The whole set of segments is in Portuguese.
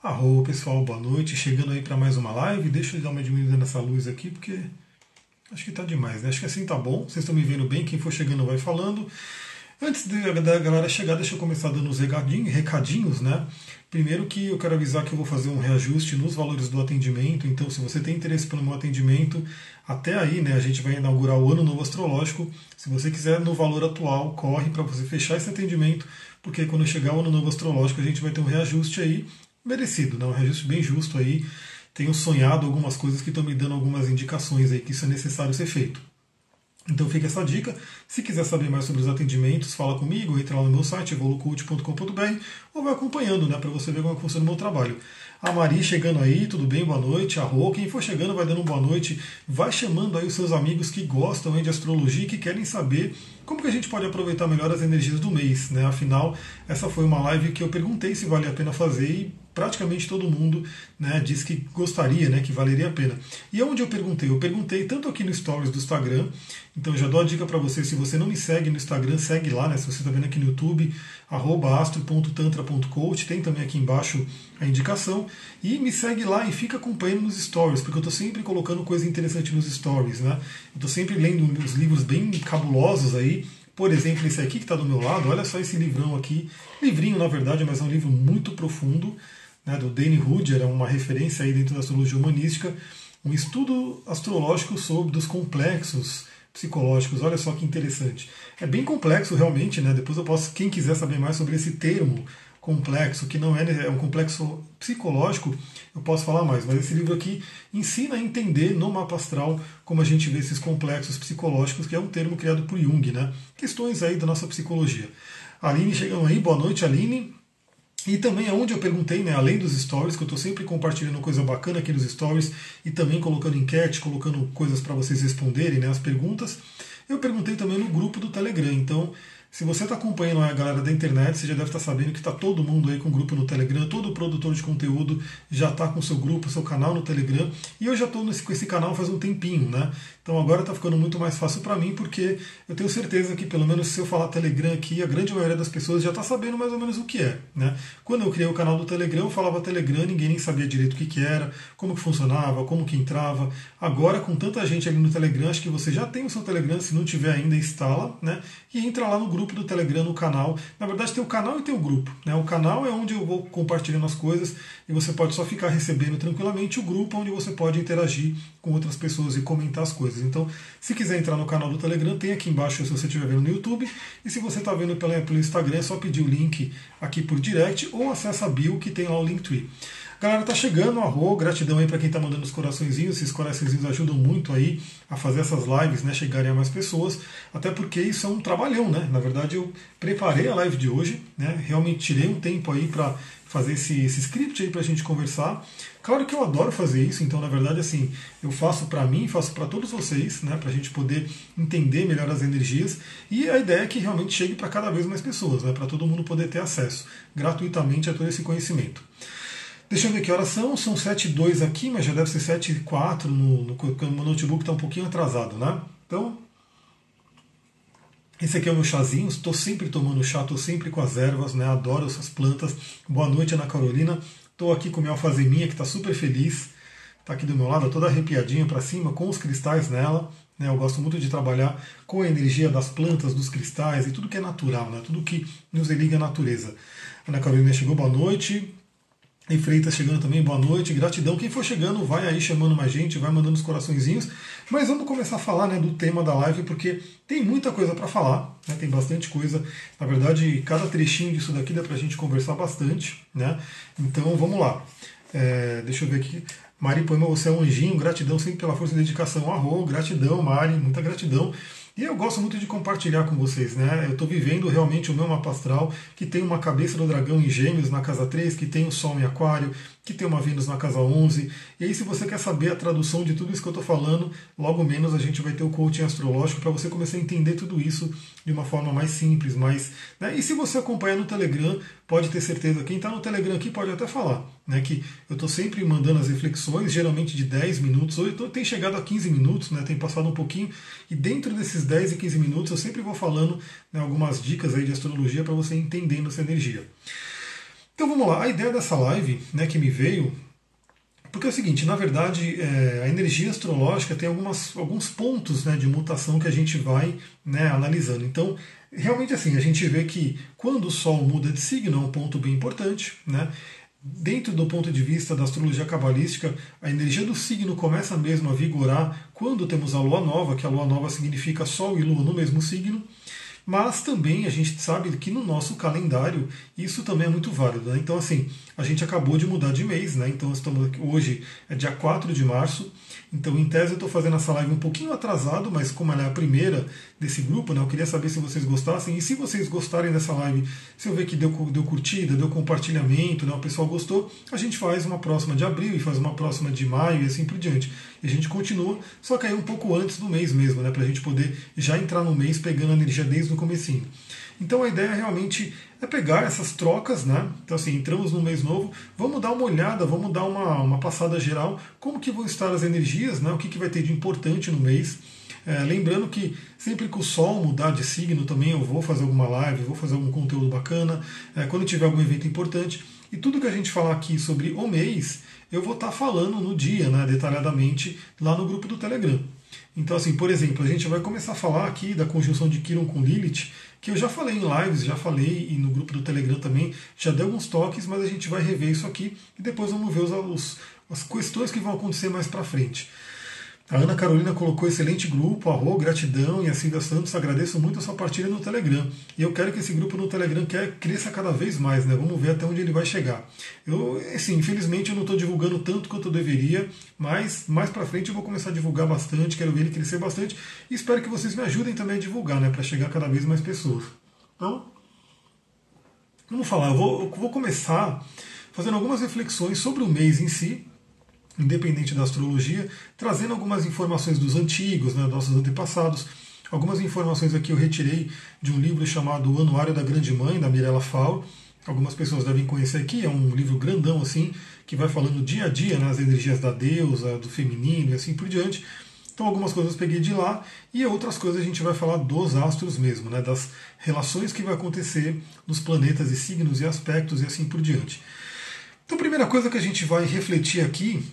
Arro, pessoal, boa noite. Chegando aí para mais uma live. Deixa eu dar uma diminuída nessa luz aqui, porque acho que tá demais, né? Acho que assim tá bom. Vocês estão me vendo bem, quem for chegando vai falando. Antes da galera chegar, deixa eu começar dando os recadinhos, né? Primeiro que eu quero avisar que eu vou fazer um reajuste nos valores do atendimento, então se você tem interesse pelo meu atendimento, até aí, né, a gente vai inaugurar o ano novo astrológico. Se você quiser no valor atual, corre para você fechar esse atendimento, porque quando chegar o ano novo astrológico a gente vai ter um reajuste aí merecido, né? um reajuste bem justo aí. Tenho sonhado algumas coisas que estão me dando algumas indicações aí que isso é necessário ser feito. Então fica essa dica. Se quiser saber mais sobre os atendimentos, fala comigo, entra lá no meu site, evolucult.com.br, ou vai acompanhando, né, para você ver como é funciona o meu trabalho. A Mari chegando aí, tudo bem? Boa noite. A Rô, quem for chegando vai dando boa noite. Vai chamando aí os seus amigos que gostam hein, de astrologia e que querem saber como que a gente pode aproveitar melhor as energias do mês, né? Afinal, essa foi uma live que eu perguntei se vale a pena fazer e praticamente todo mundo né, disse que gostaria, né, que valeria a pena. E onde eu perguntei? Eu perguntei tanto aqui no Stories do Instagram, então já dou a dica para você, se você não me segue no Instagram, segue lá, né, se você está vendo aqui no YouTube, astro.tantra.coach, tem também aqui embaixo a indicação, e me segue lá e fica acompanhando nos Stories, porque eu estou sempre colocando coisa interessante nos Stories, né, estou sempre lendo uns livros bem cabulosos aí, por exemplo, esse aqui que está do meu lado, olha só esse livrão aqui, livrinho na verdade, mas é um livro muito profundo, né, do Danny Rudger, é uma referência aí dentro da astrologia humanística, um estudo astrológico sobre dos complexos psicológicos. Olha só que interessante. É bem complexo realmente, né? Depois eu posso, quem quiser saber mais sobre esse termo complexo, que não é, né, é um complexo psicológico, eu posso falar mais. Mas esse livro aqui ensina a entender no mapa astral como a gente vê esses complexos psicológicos, que é um termo criado por Jung, né? Questões aí da nossa psicologia. Aline chegando aí, boa noite, Aline. E também é onde eu perguntei, né, além dos stories, que eu estou sempre compartilhando coisa bacana aqui nos stories e também colocando enquete, colocando coisas para vocês responderem, né, as perguntas. Eu perguntei também no grupo do Telegram. Então, se você está acompanhando a galera da internet, você já deve estar tá sabendo que está todo mundo aí com grupo no Telegram, todo produtor de conteúdo já está com seu grupo, seu canal no Telegram. E eu já estou com esse canal faz um tempinho, né? Então agora está ficando muito mais fácil para mim, porque eu tenho certeza que, pelo menos se eu falar Telegram aqui, a grande maioria das pessoas já está sabendo mais ou menos o que é. Né? Quando eu criei o canal do Telegram, eu falava Telegram, ninguém nem sabia direito o que, que era, como que funcionava, como que entrava. Agora, com tanta gente ali no Telegram, acho que você já tem o seu Telegram, se não tiver ainda, instala, né? E entra lá no grupo do Telegram, no canal. Na verdade, tem o canal e tem o grupo. Né? O canal é onde eu vou compartilhando as coisas e você pode só ficar recebendo tranquilamente. O grupo onde você pode interagir com outras pessoas e comentar as coisas. Então, se quiser entrar no canal do Telegram, tem aqui embaixo se você estiver vendo no YouTube. E se você está vendo pelo, pelo Instagram, é só pedir o link aqui por direct ou acessa a bio que tem lá o Linktree. Galera, tá chegando, arro, gratidão aí para quem tá mandando os coraçõezinhos. Esses coraçõezinhos ajudam muito aí a fazer essas lives, né, chegarem a mais pessoas, até porque isso é um trabalhão, né? Na verdade, eu preparei a live de hoje, né? Realmente tirei um tempo aí para fazer esse, esse script aí para a gente conversar. Claro que eu adoro fazer isso, então na verdade assim eu faço para mim, faço para todos vocês, né, para a gente poder entender melhor as energias e a ideia é que realmente chegue para cada vez mais pessoas, né, para todo mundo poder ter acesso gratuitamente a todo esse conhecimento. Deixa eu ver que horas são, são 7 e 2 aqui, mas já deve ser 7 e 4 no, no, no notebook está um pouquinho atrasado, né? Então esse aqui é o meu chazinho, estou sempre tomando chá, estou sempre com as ervas, né? adoro essas plantas. Boa noite, Ana Carolina. Estou aqui com minha alfazeminha, que está super feliz. Está aqui do meu lado, toda arrepiadinha para cima, com os cristais nela. Né? Eu gosto muito de trabalhar com a energia das plantas, dos cristais e tudo que é natural, né? tudo que nos liga à natureza. Ana Carolina chegou, boa noite. E Freitas chegando também, boa noite, gratidão. Quem for chegando, vai aí chamando mais gente, vai mandando os coraçõezinhos. Mas vamos começar a falar né, do tema da live, porque tem muita coisa para falar, né, tem bastante coisa. Na verdade, cada trechinho disso daqui dá para a gente conversar bastante. Né? Então vamos lá. É, deixa eu ver aqui. Mari Poema, você é um anjinho, gratidão sempre pela força e dedicação. Arro, gratidão, Mari, muita gratidão. E eu gosto muito de compartilhar com vocês, né? Eu estou vivendo realmente o meu mapa astral, que tem uma cabeça do dragão em gêmeos na casa 3, que tem o Sol em aquário, que tem uma Vênus na casa 11. E aí, se você quer saber a tradução de tudo isso que eu estou falando, logo menos a gente vai ter o coaching astrológico para você começar a entender tudo isso de uma forma mais simples. Mais, né? E se você acompanhar no Telegram, pode ter certeza, quem está no Telegram aqui pode até falar, né? Que eu estou sempre mandando as reflexões, geralmente de 10 minutos, ou tem chegado a 15 minutos, né? Tem passado um pouquinho, e dentro desses 10 e 15 minutos eu sempre vou falando né, algumas dicas aí de astrologia para você entendendo essa energia. Então vamos lá, a ideia dessa live né, que me veio, porque é o seguinte, na verdade, é, a energia astrológica tem algumas, alguns pontos né, de mutação que a gente vai né, analisando. Então, realmente assim, a gente vê que quando o Sol muda de signo é um ponto bem importante, né? Dentro do ponto de vista da astrologia cabalística, a energia do signo começa mesmo a vigorar quando temos a lua nova, que a lua nova significa Sol e Lua no mesmo signo. Mas também a gente sabe que no nosso calendário isso também é muito válido. Né? Então, assim, a gente acabou de mudar de mês, né? Então, estamos hoje é dia 4 de março. Então, em tese, eu estou fazendo essa live um pouquinho atrasado, mas como ela é a primeira desse grupo, né? Eu queria saber se vocês gostassem. E se vocês gostarem dessa live, se eu ver que deu, deu curtida, deu compartilhamento, né? O pessoal gostou, a gente faz uma próxima de abril e faz uma próxima de maio e assim por diante. E a gente continua, só que aí um pouco antes do mês mesmo, né? Para a gente poder já entrar no mês pegando a energia desde o comecinho. Então a ideia realmente é pegar essas trocas, né? Então assim, entramos no mês novo, vamos dar uma olhada, vamos dar uma, uma passada geral, como que vão estar as energias, né? O que, que vai ter de importante no mês. É, lembrando que sempre que o Sol mudar de signo também eu vou fazer alguma live, vou fazer algum conteúdo bacana, é, quando tiver algum evento importante. E tudo que a gente falar aqui sobre o mês, eu vou estar falando no dia, né, detalhadamente, lá no grupo do Telegram. Então, assim, por exemplo, a gente vai começar a falar aqui da conjunção de Kiron com Lilith, que eu já falei em lives, já falei e no grupo do Telegram também, já dei alguns toques, mas a gente vai rever isso aqui e depois vamos ver os, os as questões que vão acontecer mais para frente. A Ana Carolina colocou excelente grupo, arro, gratidão e a Silvia Santos, agradeço muito a sua partilha no Telegram. E eu quero que esse grupo no Telegram cresça cada vez mais, né? Vamos ver até onde ele vai chegar. Eu, assim, infelizmente eu não estou divulgando tanto quanto eu deveria, mas mais para frente eu vou começar a divulgar bastante, quero ver ele crescer bastante e espero que vocês me ajudem também a divulgar, né? Para chegar cada vez mais pessoas. Então, vamos falar, eu vou, eu vou começar fazendo algumas reflexões sobre o mês em si, independente da astrologia, trazendo algumas informações dos antigos, né, nossos antepassados. Algumas informações aqui eu retirei de um livro chamado O Anuário da Grande Mãe, da Mirella Fau. Algumas pessoas devem conhecer aqui, é um livro grandão assim, que vai falando dia a dia né, as energias da deusa, do feminino e assim por diante. Então algumas coisas eu peguei de lá e outras coisas a gente vai falar dos astros mesmo, né, das relações que vai acontecer nos planetas e signos e aspectos e assim por diante. Então a primeira coisa que a gente vai refletir aqui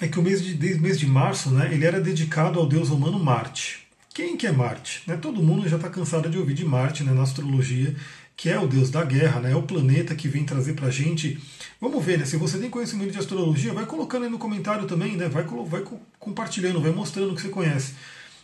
é que o mês de, mês de março né, ele era dedicado ao deus romano Marte. Quem que é Marte? Né, todo mundo já está cansado de ouvir de Marte né, na astrologia, que é o deus da guerra, né, é o planeta que vem trazer para a gente. Vamos ver, né, se você tem conhecimento de astrologia, vai colocando aí no comentário também, né, vai, vai compartilhando, vai mostrando o que você conhece.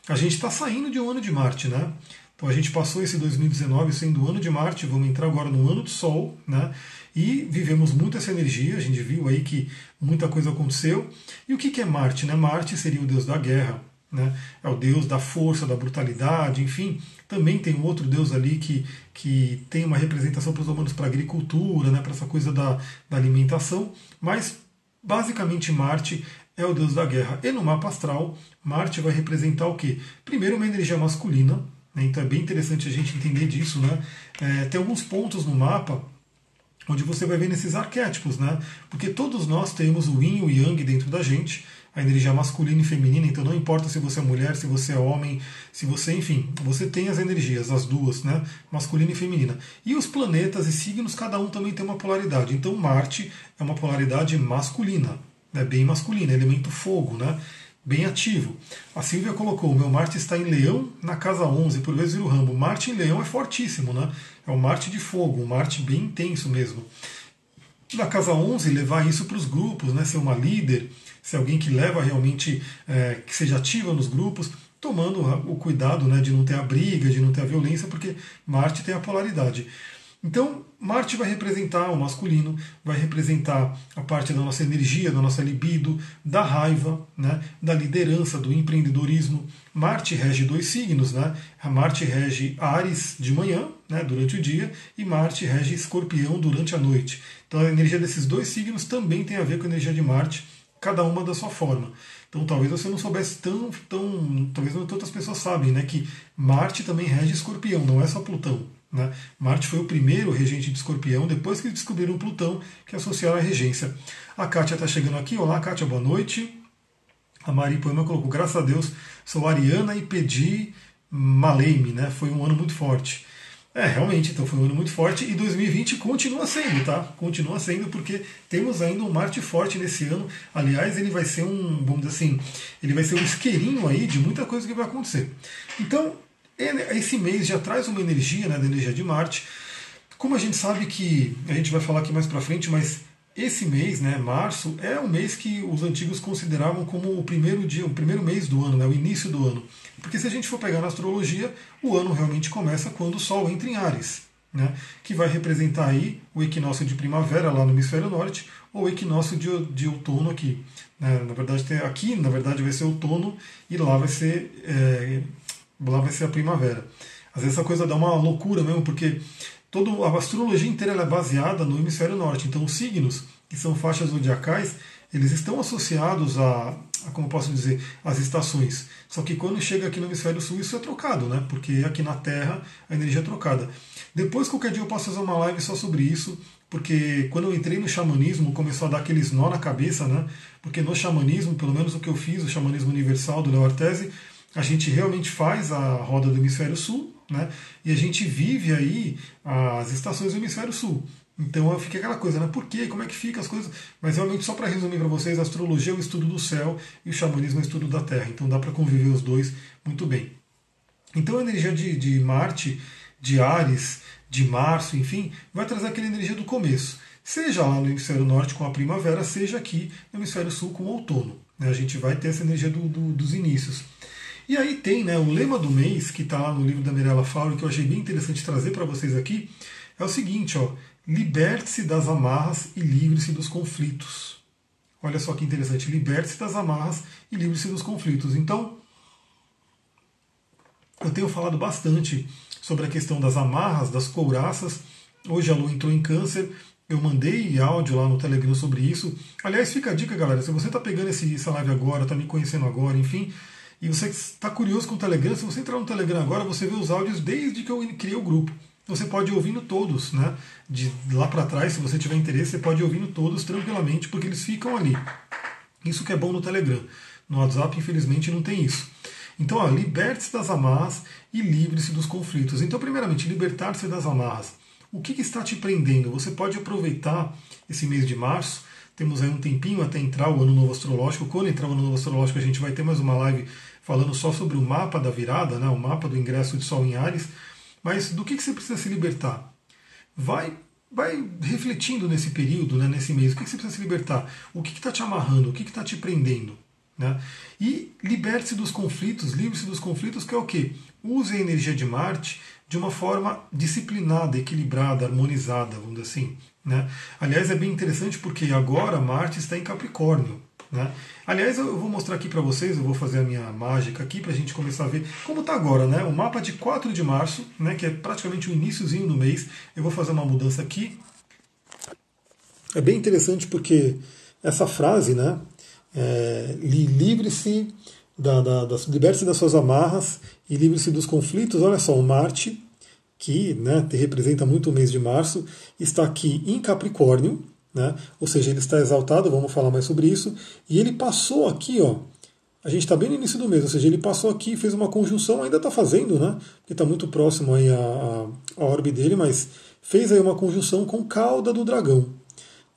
A gente está saindo de um ano de Marte, né? Então a gente passou esse 2019 sendo o ano de Marte, vamos entrar agora no ano do Sol, né? E vivemos muito essa energia, a gente viu aí que muita coisa aconteceu. E o que é Marte? Né? Marte seria o deus da guerra, né? é o deus da força, da brutalidade, enfim. Também tem um outro deus ali que, que tem uma representação para os humanos para a agricultura, né? para essa coisa da, da alimentação, mas basicamente Marte é o deus da guerra. E no mapa astral, Marte vai representar o quê? Primeiro, uma energia masculina, né? então é bem interessante a gente entender disso. Né? É, tem alguns pontos no mapa onde você vai ver nesses arquétipos, né? Porque todos nós temos o yin e o yang dentro da gente, a energia masculina e feminina, então não importa se você é mulher, se você é homem, se você, enfim, você tem as energias, as duas, né? Masculina e feminina. E os planetas e signos, cada um também tem uma polaridade. Então Marte é uma polaridade masculina, né? bem masculina, elemento fogo, né? bem ativo. A Silvia colocou: meu Marte está em Leão na casa 11, por vezes o Rambo. Marte em Leão é fortíssimo, né? É um Marte de fogo, um Marte bem intenso mesmo. Na casa 11, levar isso para os grupos, né? ser uma líder, ser alguém que leva realmente, é, que seja ativa nos grupos, tomando o cuidado né, de não ter a briga, de não ter a violência, porque Marte tem a polaridade. Então, Marte vai representar o masculino, vai representar a parte da nossa energia, da nossa libido, da raiva, né, da liderança, do empreendedorismo. Marte rege dois signos, né? A Marte rege Ares de manhã, né, durante o dia, e Marte rege Escorpião durante a noite. Então, a energia desses dois signos também tem a ver com a energia de Marte, cada uma da sua forma. Então, talvez você não soubesse tão, tão talvez não tantas pessoas sabem, né, que Marte também rege Escorpião, não é só Plutão. Né? Marte foi o primeiro regente de escorpião, depois que descobriram Plutão, que associaram a regência. A Kátia está chegando aqui. Olá, Kátia, boa noite. A Mari Poema colocou, graças a Deus, sou ariana e pedi Maleime, né? Foi um ano muito forte. É, realmente, então foi um ano muito forte e 2020 continua sendo, tá? Continua sendo porque temos ainda um Marte forte nesse ano. Aliás, ele vai ser um, vamos dizer assim, ele vai ser um isqueirinho aí de muita coisa que vai acontecer. Então, esse mês já traz uma energia, né, da energia de Marte. Como a gente sabe que, a gente vai falar aqui mais para frente, mas esse mês, né, março, é o mês que os antigos consideravam como o primeiro dia, o primeiro mês do ano, né, o início do ano. Porque se a gente for pegar na astrologia, o ano realmente começa quando o Sol entra em Ares, né, que vai representar aí o equinócio de primavera lá no hemisfério norte, ou o equinócio de, de outono aqui. Né, na verdade, tem, aqui na verdade vai ser outono e lá vai ser, é, lá vai ser a primavera. Às vezes essa coisa dá uma loucura mesmo, porque toda a astrologia inteira é baseada no hemisfério norte. Então, os signos, que são faixas zodiacais, eles estão associados a, a, como posso dizer, as estações. Só que quando chega aqui no hemisfério sul, isso é trocado, né? Porque aqui na Terra a energia é trocada. Depois, qualquer dia, eu posso fazer uma live só sobre isso, porque quando eu entrei no xamanismo, começou a dar aqueles nó na cabeça, né? Porque no xamanismo, pelo menos o que eu fiz, o xamanismo universal do Leo Artese, a gente realmente faz a roda do hemisfério sul, né? E a gente vive aí as estações do hemisfério sul. Então fica aquela coisa, né? Por quê? Como é que fica as coisas? Mas realmente, só para resumir para vocês, a astrologia é o estudo do céu e o xamanismo é o estudo da terra. Então dá para conviver os dois muito bem. Então a energia de, de Marte, de Ares, de Março, enfim, vai trazer aquela energia do começo. Seja lá no hemisfério norte com a primavera, seja aqui no hemisfério sul com o outono. Né? A gente vai ter essa energia do, do, dos inícios. E aí tem né, o lema do mês, que está lá no livro da Mirella Fauro, que eu achei bem interessante trazer para vocês aqui, é o seguinte, ó, liberte-se das amarras e livre-se dos conflitos. Olha só que interessante, liberte-se das amarras e livre-se dos conflitos. Então, eu tenho falado bastante sobre a questão das amarras, das couraças. Hoje a Lua entrou em câncer, eu mandei áudio lá no Telegram sobre isso. Aliás, fica a dica, galera, se você está pegando esse, essa live agora, está me conhecendo agora, enfim, e você está curioso com o Telegram, se você entrar no Telegram agora, você vê os áudios desde que eu criei o grupo. Você pode ir ouvindo todos, né? De lá para trás, se você tiver interesse, você pode ir ouvindo todos tranquilamente, porque eles ficam ali. Isso que é bom no Telegram. No WhatsApp, infelizmente, não tem isso. Então, liberte-se das amarras e livre-se dos conflitos. Então, primeiramente, libertar-se das amarras. O que, que, está te prendendo? Você pode aproveitar esse mês de março temos aí um tempinho até entrar o ano novo astrológico. Quando entrar o ano novo astrológico, a gente vai ter mais uma live falando só sobre o mapa da virada, né, o mapa do ingresso de Sol em Ares. Mas do que, que você precisa se libertar? Vai vai refletindo nesse período, né, nesse mês, o que, que você precisa se libertar? O que está te amarrando? O que está te prendendo? Né? E liberte-se dos conflitos, livre-se dos conflitos, que é o quê? Use a energia de Marte de uma forma disciplinada, equilibrada, harmonizada, vamos dizer assim. Né? Aliás, é bem interessante porque agora Marte está em Capricórnio. Né? Aliás, eu vou mostrar aqui para vocês, eu vou fazer a minha mágica aqui para a gente começar a ver como está agora. Né? O mapa de 4 de março, né, que é praticamente o iníciozinho do mês. Eu vou fazer uma mudança aqui. É bem interessante porque essa frase, né, é, livre-se da, da, das, liberte-se das suas amarras e livre-se dos conflitos. Olha só, o Marte que né, representa muito o mês de março, está aqui em Capricórnio, né, ou seja, ele está exaltado, vamos falar mais sobre isso, e ele passou aqui, ó, a gente está bem no início do mês, ou seja, ele passou aqui, fez uma conjunção, ainda está fazendo, né, porque está muito próximo aí a, a, a orbe dele, mas fez aí uma conjunção com cauda do dragão.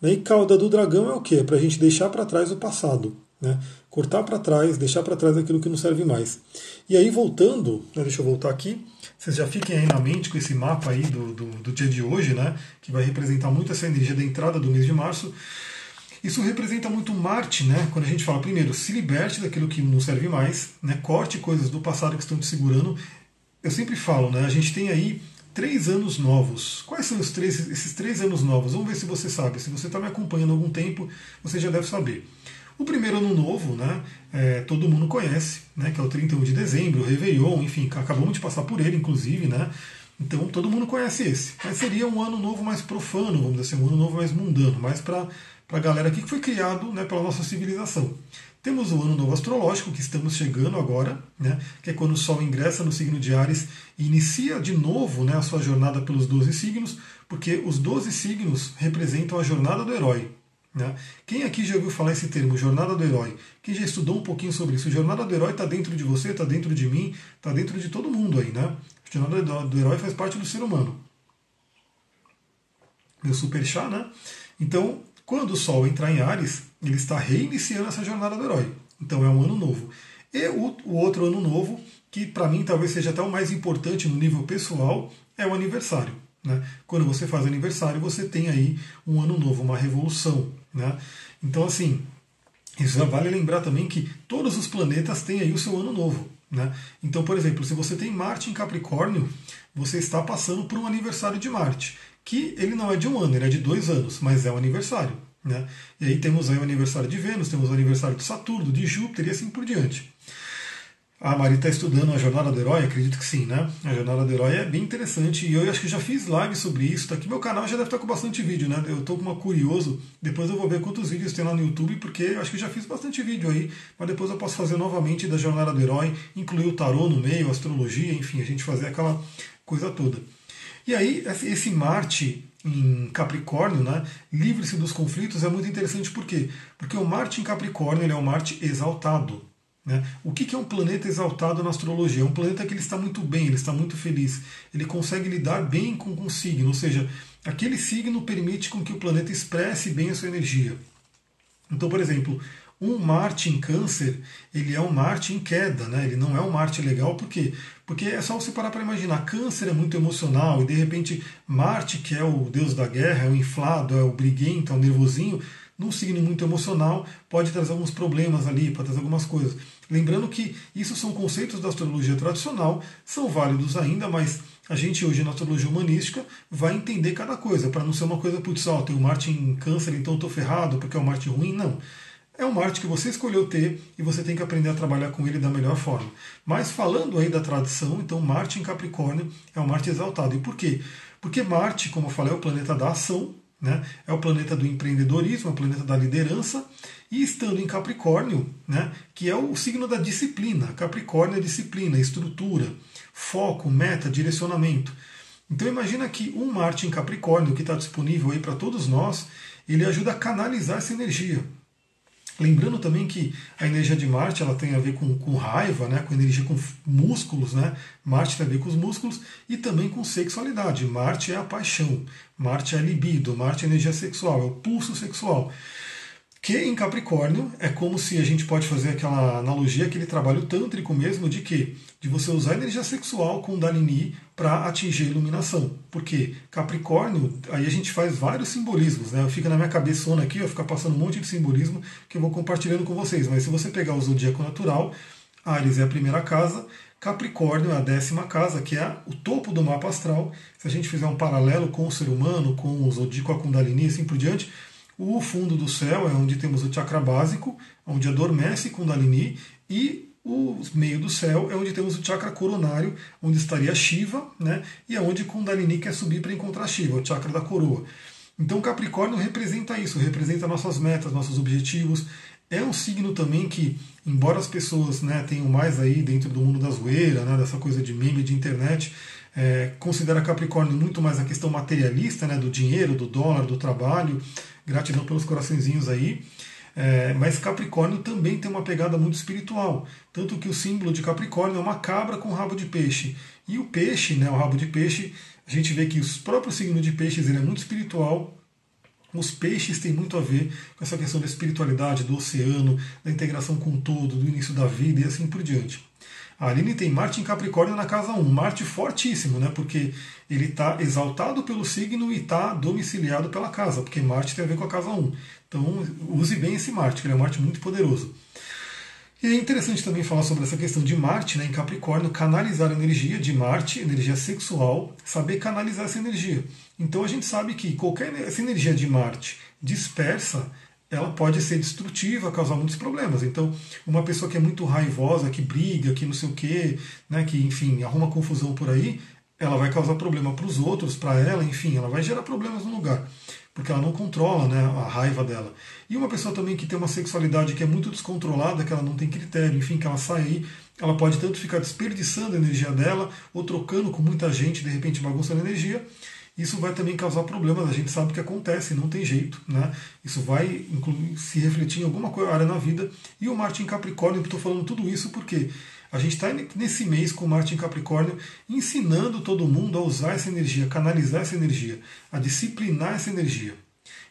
Né, e cauda do dragão é o quê? É para a gente deixar para trás o passado. Né? Cortar para trás, deixar para trás aquilo que não serve mais. E aí, voltando, né, deixa eu voltar aqui, vocês já fiquem aí na mente com esse mapa aí do, do, do dia de hoje, né, que vai representar muito essa energia da entrada do mês de março. Isso representa muito Marte, né? Quando a gente fala, primeiro, se liberte daquilo que não serve mais, né? corte coisas do passado que estão te segurando. Eu sempre falo, né? A gente tem aí três anos novos. Quais são os três, esses três anos novos? Vamos ver se você sabe. Se você está me acompanhando há algum tempo, você já deve saber. O primeiro ano novo, né, é, todo mundo conhece, né, que é o 31 de dezembro, o Réveillon, enfim, acabamos de passar por ele, inclusive, né, então todo mundo conhece esse. Mas seria um ano novo mais profano, vamos dizer assim, um ano novo mais mundano, mais para a galera aqui que foi criado né, pela nossa civilização. Temos o ano novo astrológico, que estamos chegando agora, né, que é quando o Sol ingressa no signo de Ares e inicia de novo né, a sua jornada pelos 12 signos, porque os 12 signos representam a jornada do herói. Né? Quem aqui já ouviu falar esse termo, jornada do herói? Quem já estudou um pouquinho sobre isso? Jornada do herói está dentro de você, está dentro de mim, está dentro de todo mundo aí, né? Jornada do herói faz parte do ser humano. Meu super chá, né? Então, quando o Sol entrar em Ares, ele está reiniciando essa jornada do herói. Então é um ano novo. E o, o outro ano novo, que para mim talvez seja até o mais importante no nível pessoal, é o aniversário. Né? Quando você faz aniversário, você tem aí um ano novo, uma revolução. Né? Então, assim, isso vale lembrar também que todos os planetas têm aí o seu ano novo. Né? Então, por exemplo, se você tem Marte em Capricórnio, você está passando por um aniversário de Marte, que ele não é de um ano, ele é de dois anos, mas é um aniversário. Né? E aí temos aí o aniversário de Vênus, temos o aniversário de Saturno, de Júpiter e assim por diante. A Mari está estudando a Jornada do Herói, acredito que sim, né? A Jornada do Herói é bem interessante e eu acho que já fiz live sobre isso. Tá aqui meu canal já deve estar com bastante vídeo, né? Eu estou curioso, depois eu vou ver quantos vídeos tem lá no YouTube, porque eu acho que já fiz bastante vídeo aí, mas depois eu posso fazer novamente da Jornada do Herói, incluir o tarô no meio, astrologia, enfim, a gente fazer aquela coisa toda. E aí, esse Marte em Capricórnio, né, livre-se dos conflitos, é muito interessante por quê? Porque o Marte em Capricórnio ele é um Marte exaltado. Né? O que é um planeta exaltado na astrologia? É um planeta que ele está muito bem, ele está muito feliz, ele consegue lidar bem com, o signo, ou seja, aquele signo permite com que o planeta expresse bem a sua energia. Então, por exemplo, um Marte em Câncer, ele é um Marte em queda, né? ele não é um Marte legal, por quê? Porque é só você parar para imaginar, Câncer é muito emocional e de repente Marte, que é o deus da guerra, é o inflado, é o briguento, é o nervosinho, num signo muito emocional, pode trazer alguns problemas ali, pode trazer algumas coisas. Lembrando que isso são conceitos da astrologia tradicional, são válidos ainda, mas a gente hoje na astrologia humanística vai entender cada coisa, para não ser uma coisa, putz, ó, tem o Marte em câncer, então eu tô ferrado porque é um Marte ruim, não. É um Marte que você escolheu ter e você tem que aprender a trabalhar com ele da melhor forma. Mas falando aí da tradição, então Marte em Capricórnio é um Marte exaltado. E por quê? Porque Marte, como eu falei, é o planeta da ação, né? É o planeta do empreendedorismo, é o planeta da liderança, e estando em Capricórnio, né, que é o signo da disciplina. Capricórnio é disciplina, estrutura, foco, meta, direcionamento. Então imagina que um Marte em Capricórnio, que está disponível aí para todos nós, ele ajuda a canalizar essa energia. Lembrando também que a energia de Marte ela tem a ver com, com raiva, né, com energia com músculos, né? Marte tem a ver com os músculos e também com sexualidade. Marte é a paixão, Marte é a libido, Marte é a energia sexual, é o pulso sexual. Que em Capricórnio é como se a gente pode fazer aquela analogia, aquele trabalho tântrico mesmo, de que? De você usar energia sexual com Dalini para atingir a iluminação. Porque Capricórnio, aí a gente faz vários simbolismos, né? Fica na minha cabeçona aqui, ó, fica passando um monte de simbolismo que eu vou compartilhando com vocês. Mas se você pegar o zodíaco natural, Ares é a primeira casa, Capricórnio é a décima casa, que é o topo do mapa astral. Se a gente fizer um paralelo com o ser humano, com o zodíaco, a Kundalini e assim por diante, o fundo do céu é onde temos o chakra básico, onde adormece Kundalini, e o meio do céu é onde temos o chakra coronário, onde estaria Shiva, né? e é onde Kundalini quer subir para encontrar Shiva, o chakra da coroa. Então Capricórnio representa isso, representa nossas metas, nossos objetivos. É um signo também que, embora as pessoas né, tenham mais aí dentro do mundo da zoeira, né, dessa coisa de meme de internet, é, considera Capricórnio muito mais a questão materialista, né, do dinheiro, do dólar, do trabalho, Gratidão pelos coraçõezinhos aí. É, mas Capricórnio também tem uma pegada muito espiritual. Tanto que o símbolo de Capricórnio é uma cabra com rabo de peixe. E o peixe, né, o rabo de peixe, a gente vê que o próprio signo de peixes ele é muito espiritual. Os peixes têm muito a ver com essa questão da espiritualidade, do oceano, da integração com o todo, do início da vida e assim por diante. A Aline tem Marte em Capricórnio na casa 1, Marte fortíssimo, né? Porque ele está exaltado pelo signo e está domiciliado pela casa, porque Marte tem a ver com a casa 1. Então use bem esse Marte, que ele é um Marte muito poderoso. E é interessante também falar sobre essa questão de Marte né, em Capricórnio, canalizar a energia de Marte, energia sexual, saber canalizar essa energia. Então a gente sabe que qualquer essa energia de Marte dispersa, ela pode ser destrutiva, causar muitos problemas. Então, uma pessoa que é muito raivosa, que briga, que não sei o quê, né, que, enfim, arruma confusão por aí, ela vai causar problema para os outros, para ela, enfim, ela vai gerar problemas no lugar, porque ela não controla né, a raiva dela. E uma pessoa também que tem uma sexualidade que é muito descontrolada, que ela não tem critério, enfim, que ela sai aí, ela pode tanto ficar desperdiçando a energia dela, ou trocando com muita gente, de repente bagunçando a energia, isso vai também causar problemas. A gente sabe que acontece, não tem jeito. Né? Isso vai se refletir em alguma área na vida. E o Marte em Capricórnio, eu estou falando tudo isso porque a gente está nesse mês com Marte em Capricórnio ensinando todo mundo a usar essa energia, canalizar essa energia, a disciplinar essa energia.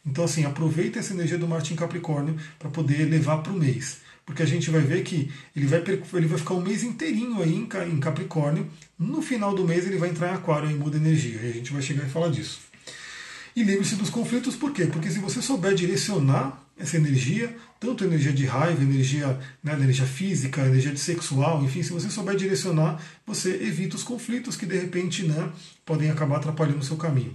Então, assim, aproveita essa energia do Marte em Capricórnio para poder levar para o mês porque a gente vai ver que ele vai, ele vai ficar um mês inteirinho aí em Capricórnio. No final do mês ele vai entrar em Aquário e muda energia. E a gente vai chegar e falar disso. E livre-se dos conflitos, por quê? Porque se você souber direcionar essa energia, tanto energia de raiva, energia, né, energia física, energia sexual, enfim, se você souber direcionar, você evita os conflitos que de repente né, podem acabar atrapalhando o seu caminho.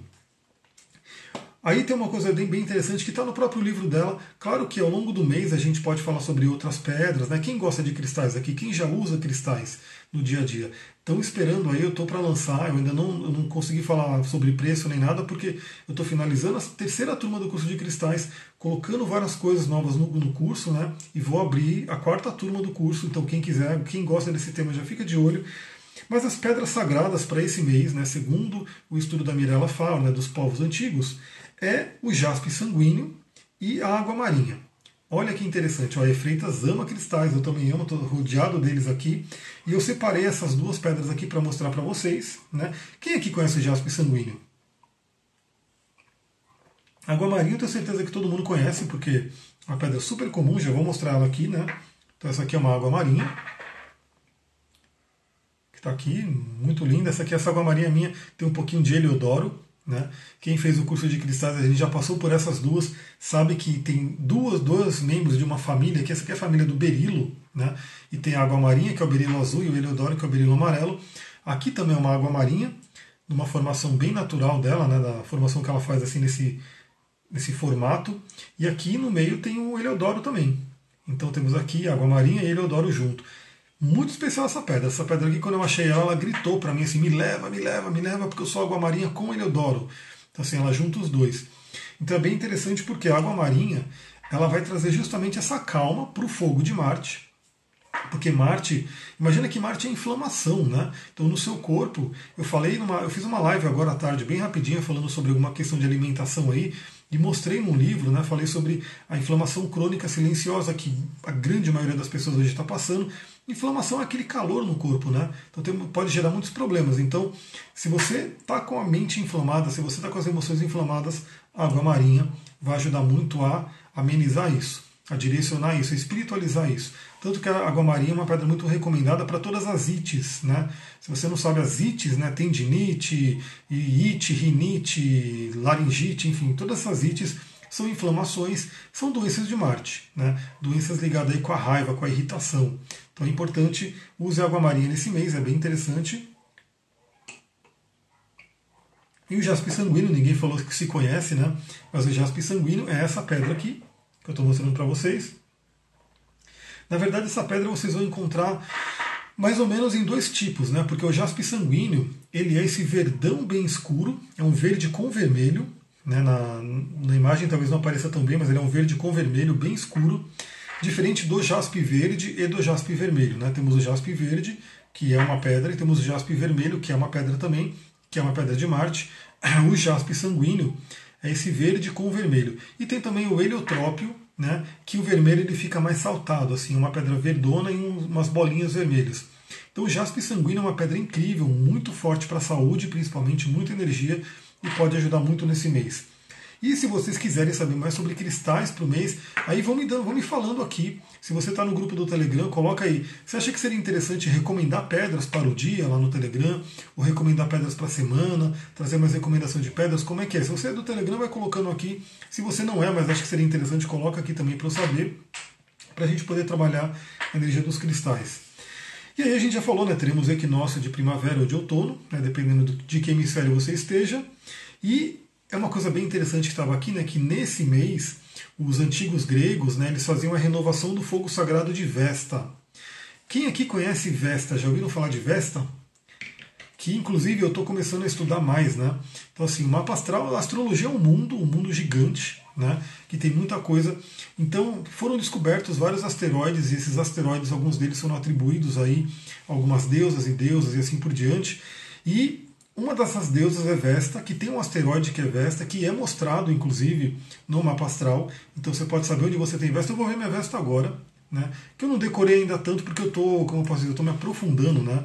Aí tem uma coisa bem, bem interessante que está no próprio livro dela. Claro que ao longo do mês a gente pode falar sobre outras pedras, né? Quem gosta de cristais aqui? Quem já usa cristais no dia a dia? Estão esperando aí, eu estou para lançar, eu ainda não, eu não consegui falar sobre preço nem nada, porque eu estou finalizando a terceira turma do curso de cristais, colocando várias coisas novas no, no curso, né? E vou abrir a quarta turma do curso, então quem quiser, quem gosta desse tema já fica de olho. Mas as pedras sagradas para esse mês, né, segundo o estudo da Mirella Faro, né, dos povos antigos, é o jaspe sanguíneo e a água marinha. Olha que interessante, ó, a Freitas ama cristais, eu também amo, estou rodeado deles aqui. E eu separei essas duas pedras aqui para mostrar para vocês. Né? Quem aqui conhece o jaspe sanguíneo? Água marinha eu tenho certeza que todo mundo conhece, porque é uma pedra super comum, já vou mostrar ela aqui. Né? Então essa aqui é uma água marinha. Que está aqui, muito linda. Essa aqui, essa água marinha minha, tem um pouquinho de heliodoro. Né? Quem fez o curso de cristais, a gente já passou por essas duas, sabe que tem duas, dois membros de uma família, que essa aqui é a família do berilo, né? e tem a água marinha, que é o berilo azul, e o heliodoro, que é o berilo amarelo. Aqui também é uma água marinha, numa formação bem natural dela, né? da formação que ela faz assim nesse, nesse formato. E aqui no meio tem o heliodoro também. Então temos aqui água marinha e heliodoro junto. Muito especial essa pedra. Essa pedra aqui, quando eu achei ela, ela gritou para mim assim: me leva, me leva, me leva, porque eu sou água marinha com Heliodoro. Então, assim, ela junta os dois. Então é bem interessante porque a água marinha ela vai trazer justamente essa calma para o fogo de Marte. Porque Marte, imagina que Marte é inflamação, né? Então no seu corpo, eu falei numa, eu fiz uma live agora à tarde, bem rapidinha, falando sobre alguma questão de alimentação aí, e mostrei num livro, né, falei sobre a inflamação crônica silenciosa que a grande maioria das pessoas hoje está passando. Inflamação é aquele calor no corpo, né? Então tem, pode gerar muitos problemas. Então, se você está com a mente inflamada, se você está com as emoções inflamadas, a água marinha vai ajudar muito a amenizar isso, a direcionar isso, a espiritualizar isso. Tanto que a água marinha é uma pedra muito recomendada para todas as ites, né? Se você não sabe as ites, né, tendinite, ite, rinite, laringite, enfim, todas essas ites são inflamações, são doenças de Marte, né? Doenças ligadas aí com a raiva, com a irritação. Então é importante use água marinha nesse mês, é bem interessante. E o jaspe sanguíneo, ninguém falou que se conhece, né? Mas o jaspe sanguíneo é essa pedra aqui, que eu estou mostrando para vocês. Na verdade, essa pedra vocês vão encontrar mais ou menos em dois tipos, né? Porque o jaspe sanguíneo, ele é esse verdão bem escuro, é um verde com vermelho, né? Na, na imagem talvez não apareça tão bem, mas ele é um verde com vermelho bem escuro diferente do jaspe verde e do jaspe vermelho. Né? Temos o jaspe verde, que é uma pedra, e temos o jaspe vermelho, que é uma pedra também, que é uma pedra de Marte. O jaspe sanguíneo é esse verde com vermelho. E tem também o heliotrópio, né, que o vermelho ele fica mais saltado, assim, uma pedra verdona e umas bolinhas vermelhas. Então o jaspe sanguíneo é uma pedra incrível, muito forte para a saúde, principalmente, muita energia e pode ajudar muito nesse mês. E se vocês quiserem saber mais sobre cristais para o mês, aí vão me, dando, vão me falando aqui. Se você está no grupo do Telegram, coloca aí. Você acha que seria interessante recomendar pedras para o dia lá no Telegram? Ou recomendar pedras para a semana? Trazer mais recomendação de pedras? Como é que é? Se você é do Telegram, vai colocando aqui. Se você não é, mas acha que seria interessante, coloca aqui também para eu saber. Para a gente poder trabalhar a energia dos cristais. E aí a gente já falou, né? Teremos equinócio de primavera ou de outono, né, dependendo de que hemisfério você esteja. E é uma coisa bem interessante que estava aqui, né, que nesse mês os antigos gregos, né, eles faziam a renovação do fogo sagrado de Vesta. Quem aqui conhece Vesta? Já ouviram falar de Vesta? Que inclusive eu estou começando a estudar mais, né? Então assim, o mapa astral, a astrologia é um mundo, um mundo gigante, né? Que tem muita coisa. Então foram descobertos vários asteroides e esses asteroides, alguns deles foram atribuídos aí a algumas deusas e deusas e assim por diante. E uma dessas deusas é Vesta, que tem um asteroide que é Vesta, que é mostrado, inclusive, no mapa astral. Então você pode saber onde você tem Vesta. Eu vou ver minha Vesta agora, né? Que eu não decorei ainda tanto porque eu tô, como eu posso dizer, eu tô me aprofundando, né?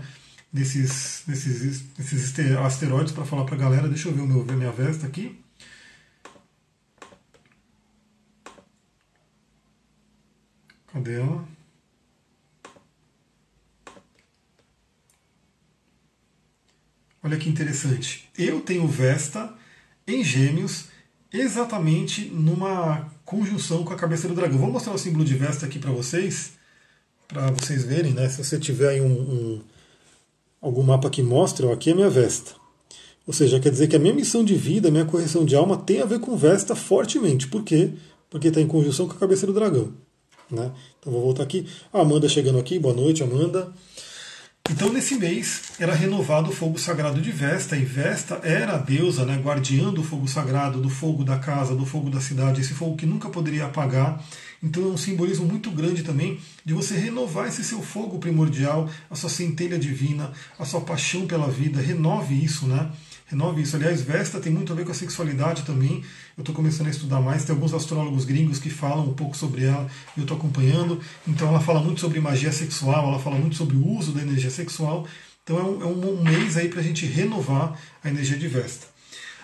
Nesses, nesses, nesses asteroides para falar para a galera. Deixa eu ver o meu, ver minha Vesta aqui. Cadê ela? Olha que interessante. Eu tenho Vesta em Gêmeos exatamente numa conjunção com a cabeça do dragão. Vou mostrar o símbolo de Vesta aqui para vocês, para vocês verem, né? Se você tiver aí um, um, algum mapa que mostre, ó, aqui é minha Vesta. Ou seja, quer dizer que a minha missão de vida, a minha correção de alma tem a ver com Vesta fortemente. Por quê? Porque está em conjunção com a cabeça do dragão. Né? Então vou voltar aqui. A Amanda chegando aqui, boa noite, Amanda. Então, nesse mês, era renovado o fogo sagrado de Vesta, e Vesta era a deusa, né, guardiã do fogo sagrado, do fogo da casa, do fogo da cidade, esse fogo que nunca poderia apagar. Então, é um simbolismo muito grande também de você renovar esse seu fogo primordial, a sua centelha divina, a sua paixão pela vida. Renove isso, né? renove isso. Aliás, Vesta tem muito a ver com a sexualidade também. Eu estou começando a estudar mais. Tem alguns astrólogos gringos que falam um pouco sobre ela e eu estou acompanhando. Então, ela fala muito sobre magia sexual, ela fala muito sobre o uso da energia sexual. Então, é um, é um mês aí para a gente renovar a energia de Vesta.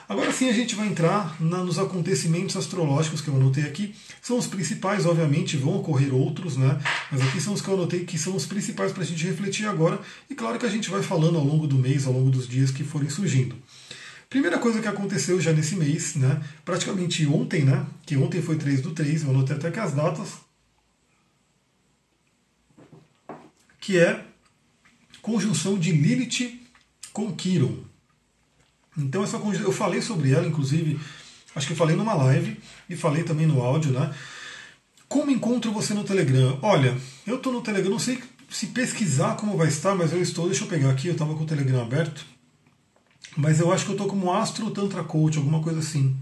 Agora sim a gente vai entrar na, nos acontecimentos astrológicos que eu anotei aqui. São os principais, obviamente, vão ocorrer outros, né? Mas aqui são os que eu anotei que são os principais para a gente refletir agora. E claro que a gente vai falando ao longo do mês, ao longo dos dias que forem surgindo. Primeira coisa que aconteceu já nesse mês, né? Praticamente ontem, né? Que ontem foi 3 do 3, eu anotei até que as datas. Que é conjunção de Lilith com Quiron. Então essa eu falei sobre ela, inclusive, acho que eu falei numa live e falei também no áudio, né? Como encontro você no Telegram? Olha, eu estou no Telegram, não sei se pesquisar como vai estar, mas eu estou, deixa eu pegar aqui, eu estava com o Telegram aberto. Mas eu acho que eu estou como Astro Tantra Coach, alguma coisa assim.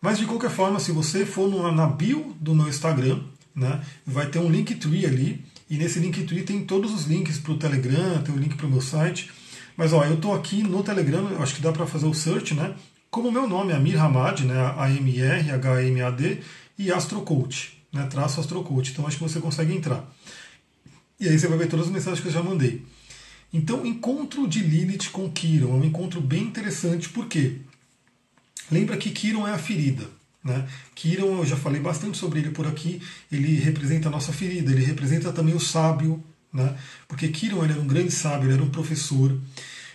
Mas de qualquer forma, se você for no, na bio do meu Instagram, né, vai ter um Linktree ali. E nesse Linktree tem todos os links para o Telegram, tem o link para o meu site. Mas ó, eu estou aqui no Telegram, acho que dá para fazer o search, né? Como meu nome é Amir Hamad, né? A-M-R-H-M-A-D, e Astrocoach, né? Traço Astrocoach. Então acho que você consegue entrar. E aí você vai ver todas as mensagens que eu já mandei. Então, encontro de Lilith com Kiron é um encontro bem interessante, por quê? Lembra que Kiron é a ferida. Né? Kiron, eu já falei bastante sobre ele por aqui, ele representa a nossa ferida, ele representa também o sábio, né? porque Kiron era um grande sábio, era um professor.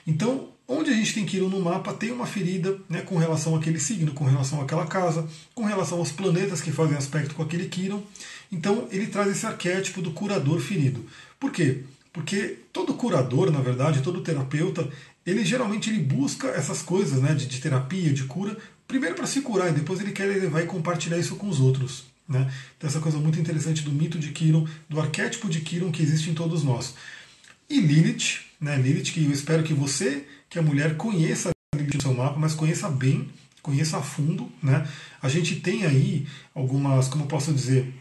Então, onde a gente tem Kiron no mapa, tem uma ferida né, com relação àquele signo, com relação àquela casa, com relação aos planetas que fazem aspecto com aquele Kiron. Então, ele traz esse arquétipo do curador ferido. Por quê? Porque todo curador, na verdade, todo terapeuta, ele geralmente ele busca essas coisas né, de, de terapia, de cura, primeiro para se curar e depois ele quer levar e compartilhar isso com os outros. Né? Então, essa coisa muito interessante do mito de Kiron, do arquétipo de Kiron que existe em todos nós. E Lilith, né, Lilith, que eu espero que você, que é mulher, conheça Lilith no seu mapa, mas conheça bem, conheça a fundo. Né? A gente tem aí algumas, como eu posso dizer,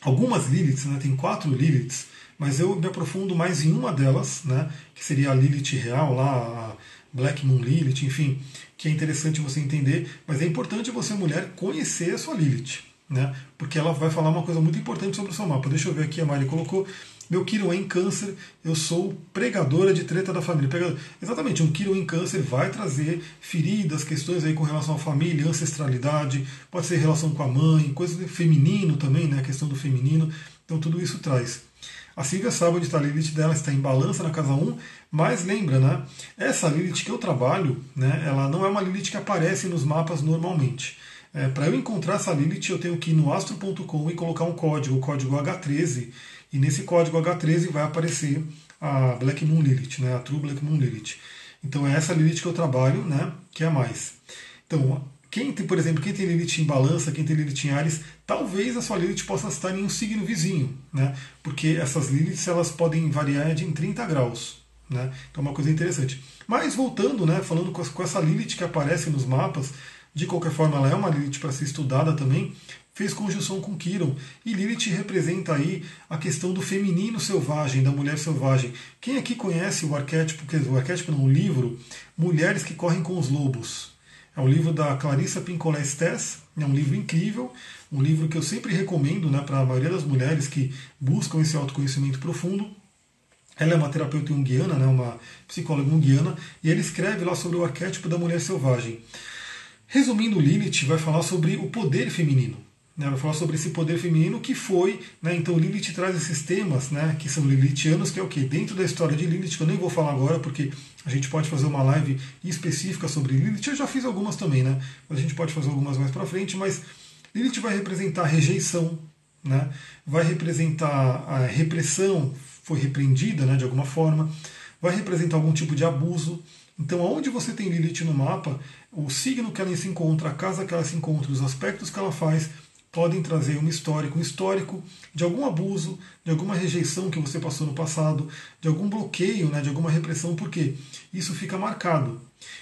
algumas Liliths, né? tem quatro Liliths mas eu me aprofundo mais em uma delas, né, que seria a Lilith real, lá, a Black Moon Lilith, enfim, que é interessante você entender, mas é importante você, mulher, conhecer a sua Lilith, né, porque ela vai falar uma coisa muito importante sobre o seu mapa. Deixa eu ver aqui, a Mari colocou. Meu é em câncer, eu sou pregadora de treta da família. Pregador. Exatamente, um Kiron em câncer vai trazer feridas, questões aí com relação à família, ancestralidade, pode ser relação com a mãe, coisa do feminino também, né? A questão do feminino. Então tudo isso traz. A Silvia sabe onde está a Lilith dela, está em balança na casa 1, mas lembra, né? Essa Lilith que eu trabalho, né, ela não é uma Lilith que aparece nos mapas normalmente. É, Para eu encontrar essa Lilith, eu tenho que ir no astro.com e colocar um código, o código H13, e nesse código H13 vai aparecer a Black Moon Lilith, né, a True Black Moon Lilith. Então é essa Lilith que eu trabalho, né, que é a mais. Então, quem tem, por exemplo, quem tem Lilith em balança, quem tem Lilith em Ares, talvez a sua Lilith possa estar em um signo vizinho, né? Porque essas Liliths elas podem variar de em 30 graus, né? Então é uma coisa interessante. Mas voltando, né, falando com essa Lilith que aparece nos mapas, de qualquer forma ela é uma Lilith para ser estudada também, fez conjunção com Quiron. E Lilith representa aí a questão do feminino selvagem, da mulher selvagem. Quem aqui conhece o arquétipo, quer dizer, o arquétipo não, o livro Mulheres que Correm com os Lobos? É um livro da Clarissa Pincolé Stess, é um livro incrível, um livro que eu sempre recomendo né, para a maioria das mulheres que buscam esse autoconhecimento profundo. Ela é uma terapeuta junguiana, né, uma psicóloga junguiana, e ela escreve lá sobre o arquétipo da mulher selvagem. Resumindo, Lilith vai falar sobre o poder feminino. Né, vai falar sobre esse poder feminino que foi. Né, então, Lilith traz esses temas né, que são lilithianos, que é o que? Dentro da história de Lilith, que eu nem vou falar agora, porque a gente pode fazer uma live específica sobre Lilith. Eu já fiz algumas também, né? A gente pode fazer algumas mais para frente, mas Lilith vai representar rejeição, né? vai representar a repressão, foi repreendida né, de alguma forma, vai representar algum tipo de abuso. Então, aonde você tem Lilith no mapa, o signo que ela se encontra, a casa que ela se encontra, os aspectos que ela faz, podem trazer um histórico, um histórico de algum abuso, de alguma rejeição que você passou no passado, de algum bloqueio, né, de alguma repressão, porque isso fica marcado.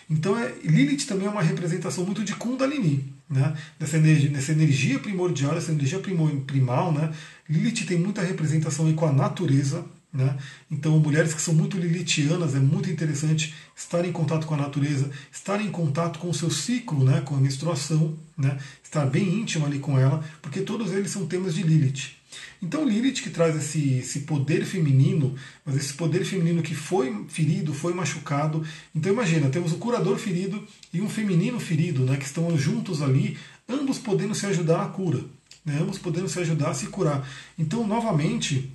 Então, é, Lilith também é uma representação muito de Kundalini, né, dessa, energia, dessa energia primordial, dessa energia primal. Né, Lilith tem muita representação com a natureza, né? Então, mulheres que são muito lilithianas, é muito interessante estar em contato com a natureza, estar em contato com o seu ciclo, né? com a menstruação, né? estar bem íntimo ali com ela, porque todos eles são temas de Lilith. Então, Lilith que traz esse, esse poder feminino, mas esse poder feminino que foi ferido, foi machucado. Então, imagina, temos o curador ferido e um feminino ferido, né? que estão juntos ali, ambos podendo se ajudar na cura, né? ambos podendo se ajudar a se curar. Então, novamente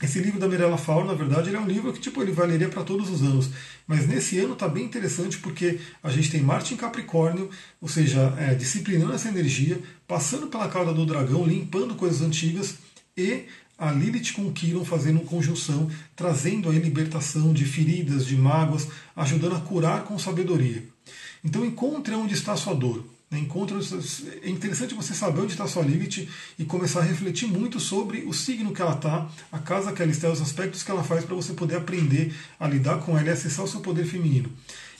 esse livro da Mirella Faur, na verdade, é um livro que tipo, ele valeria para todos os anos. Mas nesse ano está bem interessante porque a gente tem Marte em Capricórnio, ou seja, é, disciplinando essa energia, passando pela cauda do dragão, limpando coisas antigas, e a Lilith com Quiron fazendo conjunção, trazendo aí libertação de feridas, de mágoas, ajudando a curar com sabedoria. Então encontre onde está a sua dor. Né, encontra, é interessante você saber onde está sua Lilith e começar a refletir muito sobre o signo que ela está, a casa que ela está, os aspectos que ela faz para você poder aprender a lidar com ela e acessar o seu poder feminino.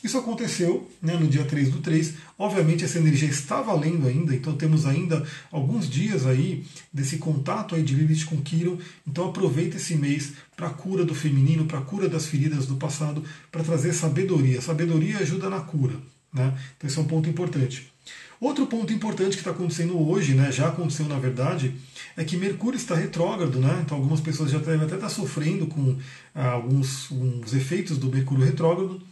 Isso aconteceu né, no dia 3 do 3. Obviamente essa energia está valendo ainda, então temos ainda alguns dias aí desse contato aí de Lilith com Kiron. Então aproveita esse mês para a cura do feminino, para a cura das feridas do passado, para trazer sabedoria. Sabedoria ajuda na cura. Né? Então esse é um ponto importante. Outro ponto importante que está acontecendo hoje, né, já aconteceu na verdade, é que Mercúrio está retrógrado, né? Então algumas pessoas já devem até estar sofrendo com ah, alguns, alguns efeitos do Mercúrio retrógrado,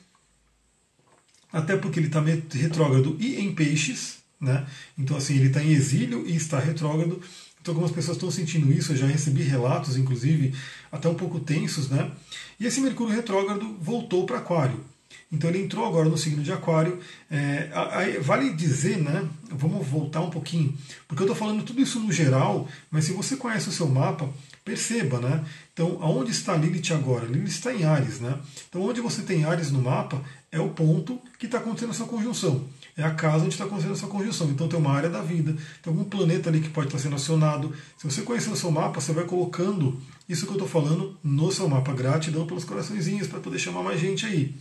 até porque ele está retrógrado e em peixes, né? Então assim, ele está em exílio e está retrógrado. Então algumas pessoas estão sentindo isso, eu já recebi relatos, inclusive, até um pouco tensos, né? E esse Mercúrio retrógrado voltou para Aquário. Então ele entrou agora no signo de Aquário. É, vale dizer, né? Vamos voltar um pouquinho, porque eu estou falando tudo isso no geral, mas se você conhece o seu mapa, perceba, né? Então, aonde está Lilith agora? Lilith está em Ares, né? Então, onde você tem Ares no mapa é o ponto que está acontecendo essa conjunção. É a casa onde está acontecendo essa conjunção. Então, tem uma área da vida, tem algum planeta ali que pode estar sendo acionado. Se você conhecer o seu mapa, você vai colocando isso que eu estou falando no seu mapa. Gratidão pelos coraçõezinhos para poder chamar mais gente aí.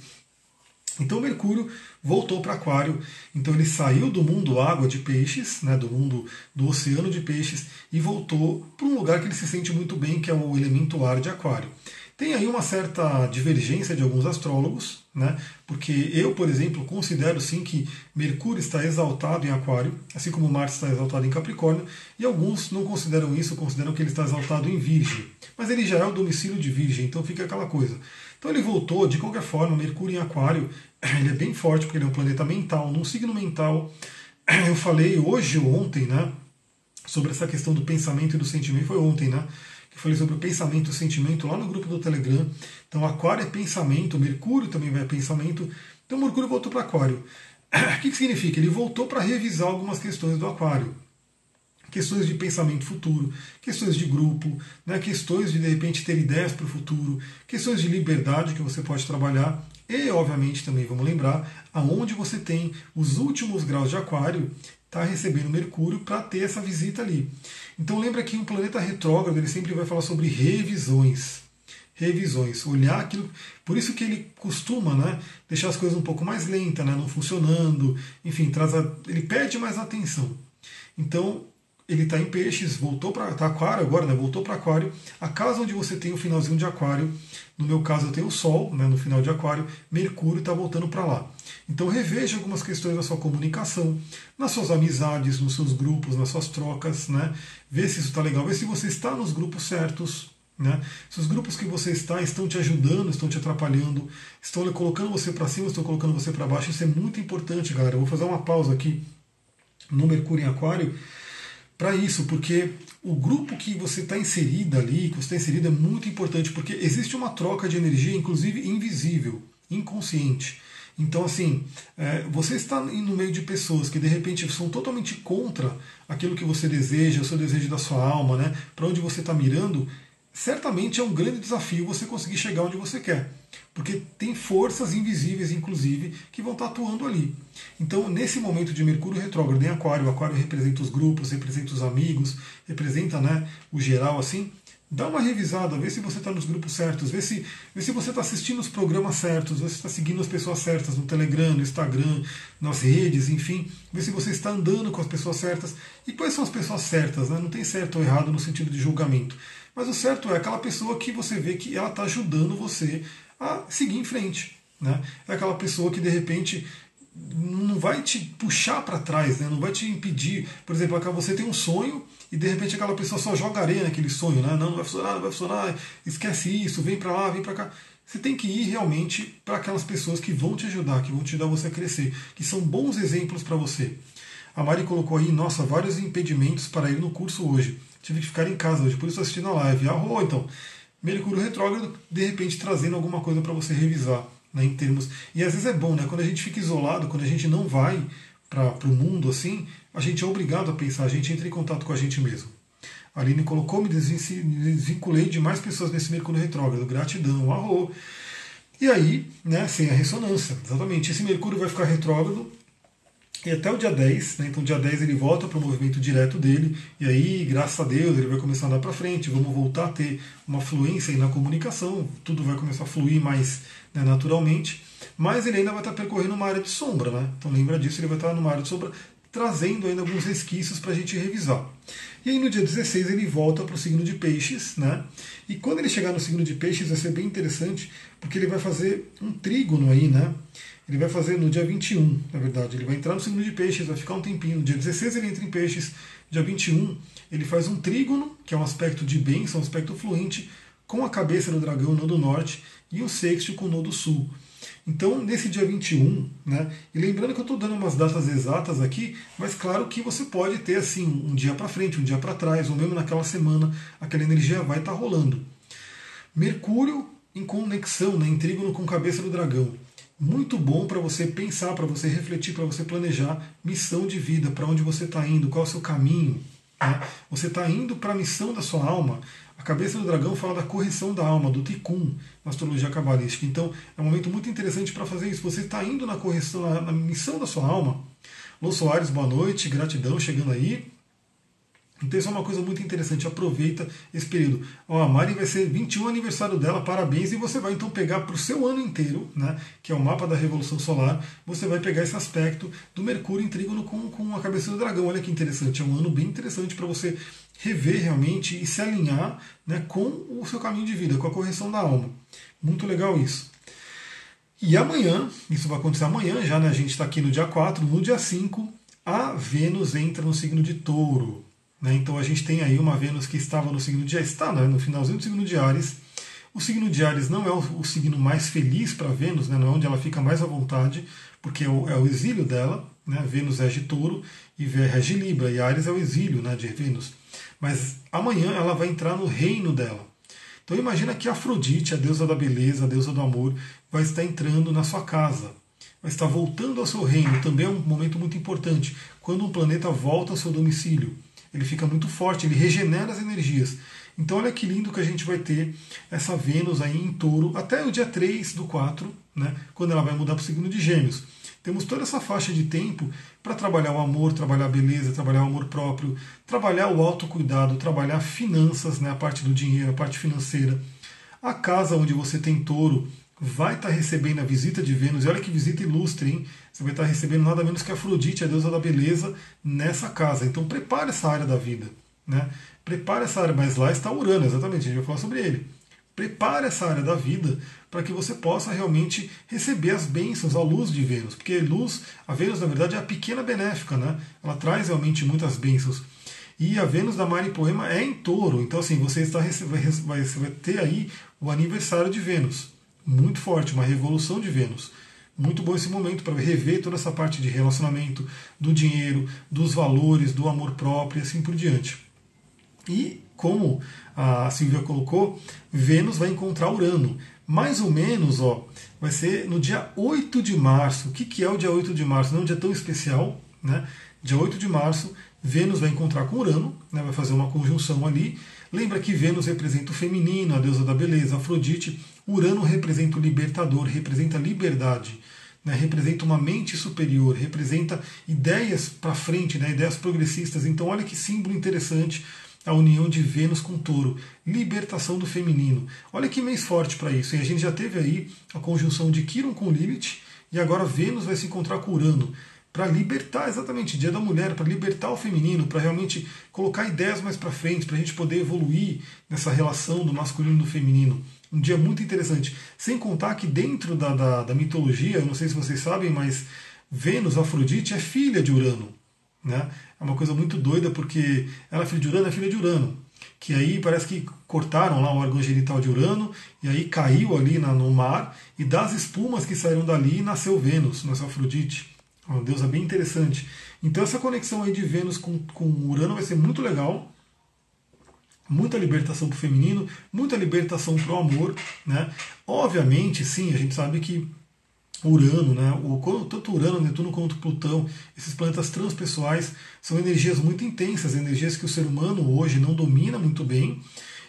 Então Mercúrio voltou para Aquário, então ele saiu do mundo água de peixes, né, do mundo do oceano de peixes, e voltou para um lugar que ele se sente muito bem, que é o elemento ar de Aquário. Tem aí uma certa divergência de alguns astrólogos, né? porque eu, por exemplo, considero sim que Mercúrio está exaltado em Aquário, assim como Marte está exaltado em Capricórnio, e alguns não consideram isso, consideram que ele está exaltado em Virgem. Mas ele já é o domicílio de Virgem, então fica aquela coisa. Então ele voltou, de qualquer forma, Mercúrio em Aquário, ele é bem forte porque ele é um planeta mental, num signo mental. Eu falei hoje ou ontem, né, sobre essa questão do pensamento e do sentimento, foi ontem, né? Que falei sobre o pensamento e o sentimento lá no grupo do Telegram. Então Aquário é pensamento, Mercúrio também vai a pensamento. Então Mercúrio voltou para Aquário. O que, que significa? Ele voltou para revisar algumas questões do Aquário questões de pensamento futuro, questões de grupo, né, questões de de repente ter ideias para o futuro, questões de liberdade que você pode trabalhar e, obviamente, também vamos lembrar aonde você tem os últimos graus de Aquário está recebendo Mercúrio para ter essa visita ali. Então lembra que um planeta retrógrado ele sempre vai falar sobre revisões. revisões, olhar aquilo. Por isso que ele costuma né, deixar as coisas um pouco mais lentas, né, não funcionando, enfim, traz a, ele perde mais atenção. Então, ele está em peixes, voltou para tá aquário agora, né, voltou para aquário. A casa onde você tem o finalzinho de aquário, no meu caso eu tenho o Sol, né, no final de aquário, Mercúrio está voltando para lá. Então reveja algumas questões da sua comunicação, nas suas amizades, nos seus grupos, nas suas trocas, né? Vê se isso está legal, vê se você está nos grupos certos, né? Se os grupos que você está estão te ajudando, estão te atrapalhando, estão colocando você para cima, estão colocando você para baixo, isso é muito importante, galera. Eu vou fazer uma pausa aqui no Mercúrio em Aquário para isso, porque o grupo que você está inserido ali, que você está inserido, é muito importante, porque existe uma troca de energia, inclusive invisível, inconsciente. Então, assim, é, você está no meio de pessoas que de repente são totalmente contra aquilo que você deseja, o seu desejo da sua alma, né? Para onde você está mirando, certamente é um grande desafio você conseguir chegar onde você quer, porque tem forças invisíveis, inclusive, que vão estar atuando ali. Então, nesse momento de Mercúrio retrógrado em Aquário, o Aquário representa os grupos, representa os amigos, representa né, o geral assim. Dá uma revisada, vê se você está nos grupos certos, vê se, vê se você está assistindo os programas certos, vê se está seguindo as pessoas certas no Telegram, no Instagram, nas redes, enfim, vê se você está andando com as pessoas certas. E quais são as pessoas certas? Né? Não tem certo ou errado no sentido de julgamento. Mas o certo é aquela pessoa que você vê que ela está ajudando você a seguir em frente. Né? É aquela pessoa que de repente não vai te puxar para trás, né? não vai te impedir. Por exemplo, você tem um sonho e de repente aquela pessoa só joga areia naquele sonho, né? não, não vai funcionar, não vai funcionar, esquece isso, vem para lá, vem para cá. Você tem que ir realmente para aquelas pessoas que vão te ajudar, que vão te ajudar você a crescer, que são bons exemplos para você. A Mari colocou aí, nossa, vários impedimentos para ir no curso hoje tive que ficar em casa hoje, por isso assistindo a live. Ah, oh, então, Mercúrio retrógrado, de repente trazendo alguma coisa para você revisar, né, em termos. E às vezes é bom, né? Quando a gente fica isolado, quando a gente não vai para o mundo assim, a gente é obrigado a pensar, a gente entra em contato com a gente mesmo. A Aline colocou, me desvinculei de mais pessoas nesse Mercúrio retrógrado. Gratidão, arro. E aí, né, sem a ressonância, exatamente. Esse Mercúrio vai ficar retrógrado e até o dia 10, né, então dia 10 ele volta para o movimento direto dele, e aí, graças a Deus, ele vai começar a andar para frente, vamos voltar a ter uma fluência na comunicação, tudo vai começar a fluir mais né, naturalmente, mas ele ainda vai estar percorrendo uma área de sombra, né? Então lembra disso, ele vai estar numa área de sombra, trazendo ainda alguns resquícios para a gente revisar. E aí no dia 16 ele volta para o signo de peixes, né? E quando ele chegar no signo de peixes vai ser bem interessante, porque ele vai fazer um trígono aí, né? Ele vai fazer no dia 21, na verdade. Ele vai entrar no signo de peixes, vai ficar um tempinho. No dia 16 ele entra em peixes. Dia 21 ele faz um trígono, que é um aspecto de bênção, um aspecto fluente, com a cabeça do dragão no do norte e o sexto com o no do sul. Então, nesse dia 21, né, e lembrando que eu estou dando umas datas exatas aqui, mas claro que você pode ter assim um dia para frente, um dia para trás, ou mesmo naquela semana, aquela energia vai estar tá rolando. Mercúrio em conexão, né, em trígono com cabeça do dragão muito bom para você pensar, para você refletir, para você planejar missão de vida, para onde você está indo, qual é o seu caminho. Né? Você está indo para a missão da sua alma. A cabeça do dragão fala da correção da alma, do tikkun, na astrologia cabalística. Então é um momento muito interessante para fazer isso. Você está indo na correção, na, na missão da sua alma. Lô Soares, boa noite, gratidão, chegando aí. Então isso é uma coisa muito interessante, aproveita esse período. Ó, a Mari vai ser 21 aniversário dela, parabéns, e você vai então pegar para o seu ano inteiro, né, que é o mapa da Revolução Solar, você vai pegar esse aspecto do Mercúrio em trígono com, com a cabeça do dragão. Olha que interessante, é um ano bem interessante para você rever realmente e se alinhar né, com o seu caminho de vida, com a correção da alma. Muito legal isso. E amanhã, isso vai acontecer amanhã já, né, a gente está aqui no dia 4, no dia 5, a Vênus entra no signo de touro. Né? Então a gente tem aí uma Vênus que estava no signo de está né? no finalzinho do signo de Ares. O signo de Ares não é o, o signo mais feliz para Vênus, né? não é onde ela fica mais à vontade, porque é o, é o exílio dela. Né? Vênus rege touro e rege Libra, e Ares é o exílio né, de Vênus. Mas amanhã ela vai entrar no reino dela. Então imagina que Afrodite, a deusa da beleza, a deusa do amor, vai estar entrando na sua casa, vai estar voltando ao seu reino. Também é um momento muito importante, quando um planeta volta ao seu domicílio ele fica muito forte, ele regenera as energias. Então olha que lindo que a gente vai ter essa Vênus aí em touro até o dia 3 do 4, né, quando ela vai mudar para o signo de gêmeos. Temos toda essa faixa de tempo para trabalhar o amor, trabalhar a beleza, trabalhar o amor próprio, trabalhar o autocuidado, trabalhar finanças, né, a parte do dinheiro, a parte financeira. A casa onde você tem touro vai estar tá recebendo a visita de Vênus, e olha que visita ilustre, hein? Você vai estar tá recebendo nada menos que Afrodite, a deusa da beleza, nessa casa. Então prepare essa área da vida. Né? Prepare essa área, mas lá está Urano, exatamente, a gente vai falar sobre ele. Prepare essa área da vida para que você possa realmente receber as bênçãos, a luz de Vênus. Porque luz, a Vênus, na verdade, é a pequena benéfica, né? Ela traz realmente muitas bênçãos. E a Vênus da Mari Poema é em touro. Então, assim, você, está, vai, você vai ter aí o aniversário de Vênus. Muito forte, uma revolução de Vênus. Muito bom esse momento para rever toda essa parte de relacionamento, do dinheiro, dos valores, do amor próprio e assim por diante. E como a Silvia colocou, Vênus vai encontrar Urano. Mais ou menos, ó, vai ser no dia 8 de março. O que, que é o dia 8 de março? Não é um dia tão especial, né? Dia 8 de março, Vênus vai encontrar com Urano, né? vai fazer uma conjunção ali. Lembra que Vênus representa o feminino, a deusa da beleza, Afrodite. Urano representa o libertador, representa a liberdade. Né, representa uma mente superior, representa ideias para frente, né, ideias progressistas. Então, olha que símbolo interessante a união de Vênus com Touro, libertação do feminino. Olha que mês forte para isso. E a gente já teve aí a conjunção de Quiron com Lilith e agora Vênus vai se encontrar com Urano para libertar exatamente Dia da Mulher, para libertar o feminino, para realmente colocar ideias mais para frente, para a gente poder evoluir nessa relação do masculino e do feminino. Um dia muito interessante. Sem contar que dentro da, da, da mitologia, eu não sei se vocês sabem, mas Vênus, Afrodite, é filha de Urano. Né? Uma coisa muito doida porque ela é filha de Urano, é filha de Urano. Que aí parece que cortaram lá o órgão genital de Urano e aí caiu ali na, no mar e das espumas que saíram dali nasceu Vênus, nasceu Afrodite. É uma deusa bem interessante. Então essa conexão aí de Vênus com, com Urano vai ser muito legal. Muita libertação para o feminino, muita libertação para o amor. Né? Obviamente, sim, a gente sabe que Urano, né? O, tanto Urano, Netuno quanto Plutão, esses planetas transpessoais são energias muito intensas, energias que o ser humano hoje não domina muito bem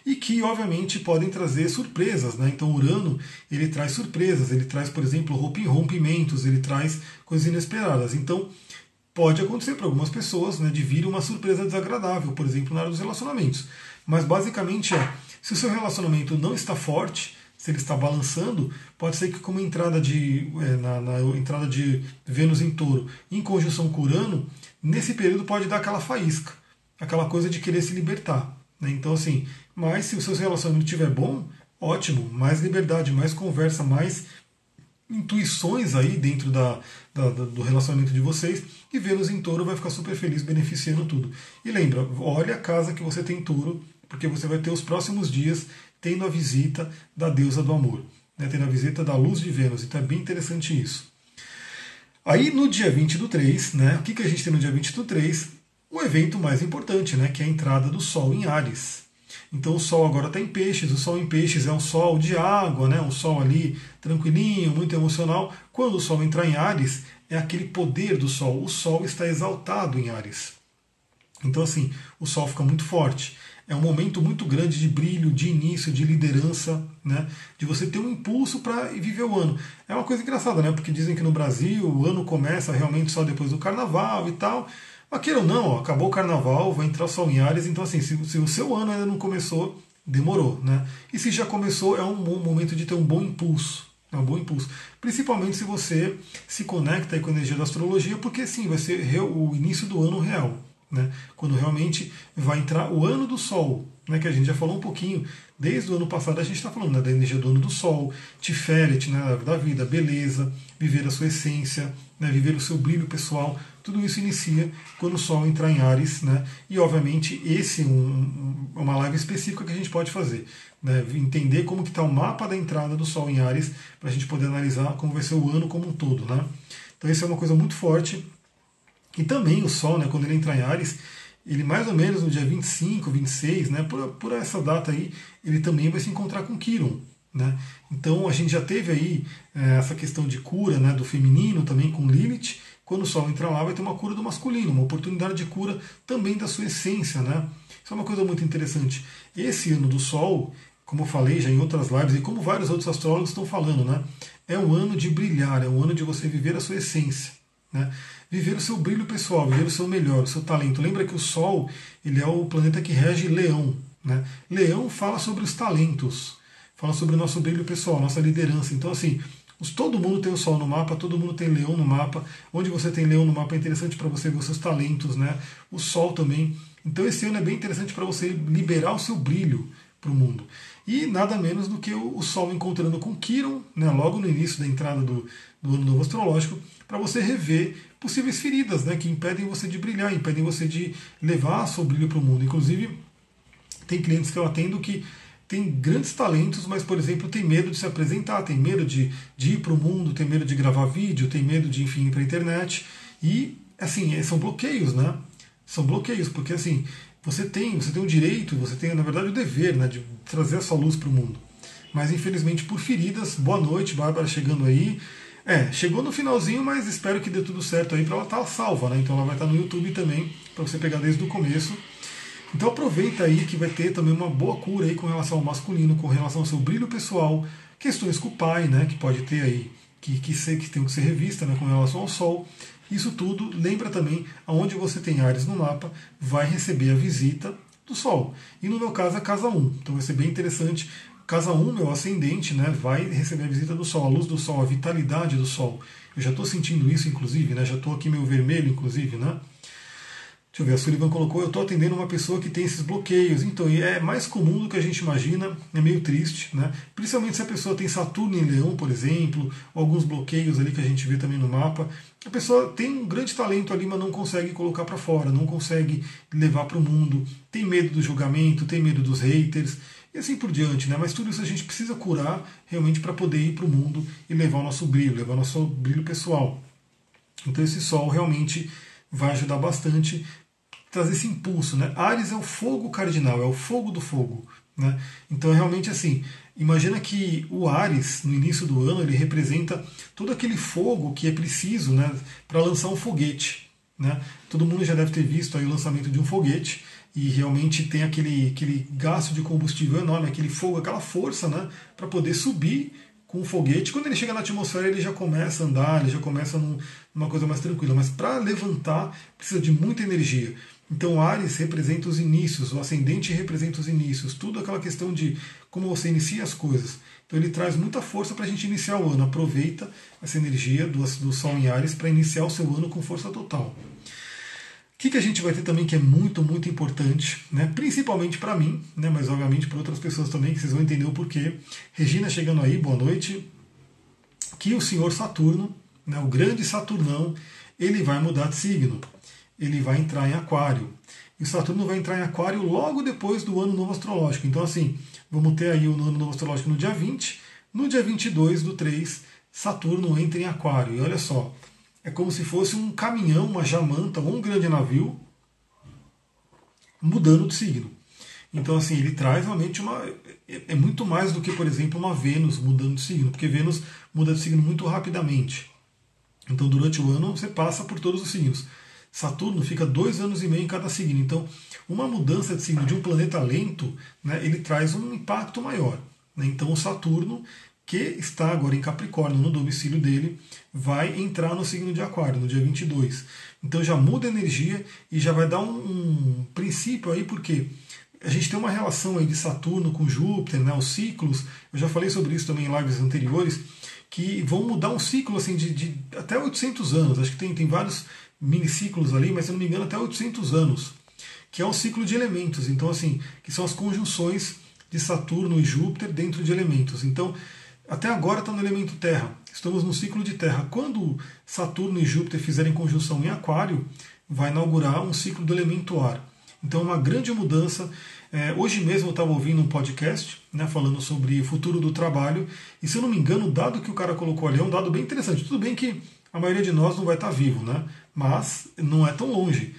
e que obviamente podem trazer surpresas, né? Então Urano ele traz surpresas, ele traz, por exemplo, rompimentos, ele traz coisas inesperadas. Então pode acontecer para algumas pessoas, né, de vir uma surpresa desagradável, por exemplo, na área dos relacionamentos. Mas basicamente é, se o seu relacionamento não está forte, se ele está balançando, pode ser que com uma entrada de, é, na, na, entrada de Vênus em touro em conjunção com Urano, nesse período pode dar aquela faísca, aquela coisa de querer se libertar. Né? Então, assim, mas se o seu relacionamento estiver bom, ótimo, mais liberdade, mais conversa, mais intuições aí dentro da, da, do relacionamento de vocês e Vênus em touro vai ficar super feliz beneficiando tudo. E lembra, olha a casa que você tem touro, porque você vai ter os próximos dias tendo a visita da deusa do amor, né, tendo a visita da luz de Vênus. Então é bem interessante isso. Aí no dia 20 do 3, né, o que, que a gente tem no dia 20 do 3? O evento mais importante, né, que é a entrada do Sol em Ares. Então o Sol agora está em peixes, o Sol em peixes é um Sol de água, né, um Sol ali tranquilinho, muito emocional. Quando o Sol entrar em Ares, é aquele poder do Sol. O Sol está exaltado em Ares. Então assim, o Sol fica muito forte é um momento muito grande de brilho, de início, de liderança, né? de você ter um impulso para viver o ano. É uma coisa engraçada, né? porque dizem que no Brasil o ano começa realmente só depois do carnaval e tal. Mas queira ou não, ó, acabou o carnaval, vai entrar o sol em Ares, então assim, se, se, o seu ano ainda não começou, demorou. Né? E se já começou, é um bom momento de ter um bom impulso. É um bom impulso. Principalmente se você se conecta com a energia da astrologia, porque sim, vai ser o início do ano real né? quando realmente vai entrar o ano do Sol, né? que a gente já falou um pouquinho, desde o ano passado a gente está falando né? da energia do ano do Sol, Tiferet, né? da vida, beleza, viver a sua essência, né? viver o seu brilho pessoal, tudo isso inicia quando o Sol entrar em Ares, né? e obviamente esse é um, uma live específica que a gente pode fazer, né? entender como que está o mapa da entrada do Sol em Ares, para a gente poder analisar como vai ser o ano como um todo. Né? Então isso é uma coisa muito forte, e também o Sol, né, quando ele entra em Ares, ele mais ou menos no dia 25, 26, né, por, por essa data aí, ele também vai se encontrar com Quiron. Né? Então a gente já teve aí é, essa questão de cura né, do feminino também com Lilith. Quando o Sol entrar lá, vai ter uma cura do masculino, uma oportunidade de cura também da sua essência. Né? Isso é uma coisa muito interessante. Esse ano do Sol, como eu falei já em outras lives, e como vários outros astrólogos estão falando, né, é um ano de brilhar, é um ano de você viver a sua essência. Né? Viver o seu brilho pessoal, viver o seu melhor, o seu talento. Lembra que o Sol ele é o planeta que rege Leão. Né? Leão fala sobre os talentos, fala sobre o nosso brilho pessoal, nossa liderança. Então, assim, todo mundo tem o Sol no mapa, todo mundo tem Leão no mapa. Onde você tem Leão no mapa é interessante para você ver os seus talentos, né? O Sol também. Então esse ano é bem interessante para você liberar o seu brilho para o mundo. E nada menos do que o, Sol encontrando com Quiron, né, logo no início da entrada do, do ano novo astrológico, para você rever possíveis feridas né, que impedem você de brilhar, impedem você de levar seu brilho para o mundo. Inclusive, tem clientes que eu atendo que tem grandes talentos, mas, por exemplo, tem medo de se apresentar, tem medo de, de ir para o mundo, tem medo de gravar vídeo, tem medo de, enfim, ir para a internet. E, assim, são bloqueios, né? São bloqueios, porque, assim, você tem, você tem o direito, você tem, na verdade, o dever né, de trazer a sua luz para o mundo. Mas, infelizmente, por feridas, boa noite, Bárbara chegando aí. É, chegou no finalzinho, mas espero que dê tudo certo aí para ela estar tá salva, né? Então ela vai estar tá no YouTube também, para você pegar desde o começo. Então aproveita aí que vai ter também uma boa cura aí com relação ao masculino, com relação ao seu brilho pessoal, questões com o pai, né? Que pode ter aí, que, que, ser, que tem que ser revista né, com relação ao sol. Isso tudo lembra também aonde você tem Ares no mapa, vai receber a visita do Sol. E no meu caso, a casa 1. Então vai ser bem interessante. Casa 1, meu ascendente, né, vai receber a visita do Sol, a luz do Sol, a vitalidade do Sol. Eu já estou sentindo isso, inclusive, né, já estou aqui meio vermelho, inclusive, né? Deixa eu ver, a Sullivan colocou, eu estou atendendo uma pessoa que tem esses bloqueios. Então, é mais comum do que a gente imagina, é meio triste, né? Principalmente se a pessoa tem Saturno em Leão, por exemplo, alguns bloqueios ali que a gente vê também no mapa. A pessoa tem um grande talento ali, mas não consegue colocar para fora, não consegue levar para o mundo, tem medo do julgamento, tem medo dos haters e assim por diante, né? Mas tudo isso a gente precisa curar realmente para poder ir para o mundo e levar o nosso brilho, levar o nosso brilho pessoal. Então esse sol realmente vai ajudar bastante trazer esse impulso. Né? Ares é o fogo cardinal, é o fogo do fogo. Né? Então, é realmente assim, imagina que o Ares, no início do ano, ele representa todo aquele fogo que é preciso né, para lançar um foguete. Né? Todo mundo já deve ter visto aí o lançamento de um foguete e realmente tem aquele, aquele gasto de combustível enorme, aquele fogo, aquela força né, para poder subir com o foguete. Quando ele chega na atmosfera, ele já começa a andar, ele já começa num, numa coisa mais tranquila. Mas para levantar, precisa de muita energia. Então, Ares representa os inícios, o ascendente representa os inícios, tudo aquela questão de como você inicia as coisas. Então, ele traz muita força para a gente iniciar o ano. Aproveita essa energia do, do Sol em Ares para iniciar o seu ano com força total. O que, que a gente vai ter também que é muito, muito importante, né? principalmente para mim, né? mas obviamente para outras pessoas também, que vocês vão entender o porquê. Regina chegando aí, boa noite. Que o senhor Saturno, né? o grande Saturnão, ele vai mudar de signo ele vai entrar em Aquário. E o Saturno vai entrar em Aquário logo depois do ano novo astrológico. Então, assim, vamos ter aí o ano novo astrológico no dia 20. No dia 22 do 3, Saturno entra em Aquário. E olha só, é como se fosse um caminhão, uma jamanta ou um grande navio mudando de signo. Então, assim, ele traz realmente uma. É muito mais do que, por exemplo, uma Vênus mudando de signo, porque Vênus muda de signo muito rapidamente. Então, durante o ano, você passa por todos os signos. Saturno fica dois anos e meio em cada signo. Então, uma mudança de signo de um planeta lento, né, ele traz um impacto maior. Né? Então, o Saturno, que está agora em Capricórnio, no domicílio dele, vai entrar no signo de Aquário, no dia 22. Então, já muda a energia e já vai dar um, um princípio aí, porque a gente tem uma relação aí de Saturno com Júpiter, né, os ciclos. Eu já falei sobre isso também em lives anteriores que vão mudar um ciclo assim de, de, até 800 anos. Acho que tem, tem vários miniciclos ali, mas se não me engano até 800 anos, que é um ciclo de elementos. Então, assim, que são as conjunções de Saturno e Júpiter dentro de elementos. Então, até agora está no elemento Terra. Estamos no ciclo de Terra. Quando Saturno e Júpiter fizerem conjunção em Aquário, vai inaugurar um ciclo do elemento ar. Então, uma grande mudança. É, hoje mesmo eu estava ouvindo um podcast né, falando sobre o futuro do trabalho. E se eu não me engano, o dado que o cara colocou ali é um dado bem interessante. Tudo bem que a maioria de nós não vai estar vivo, né? mas não é tão longe.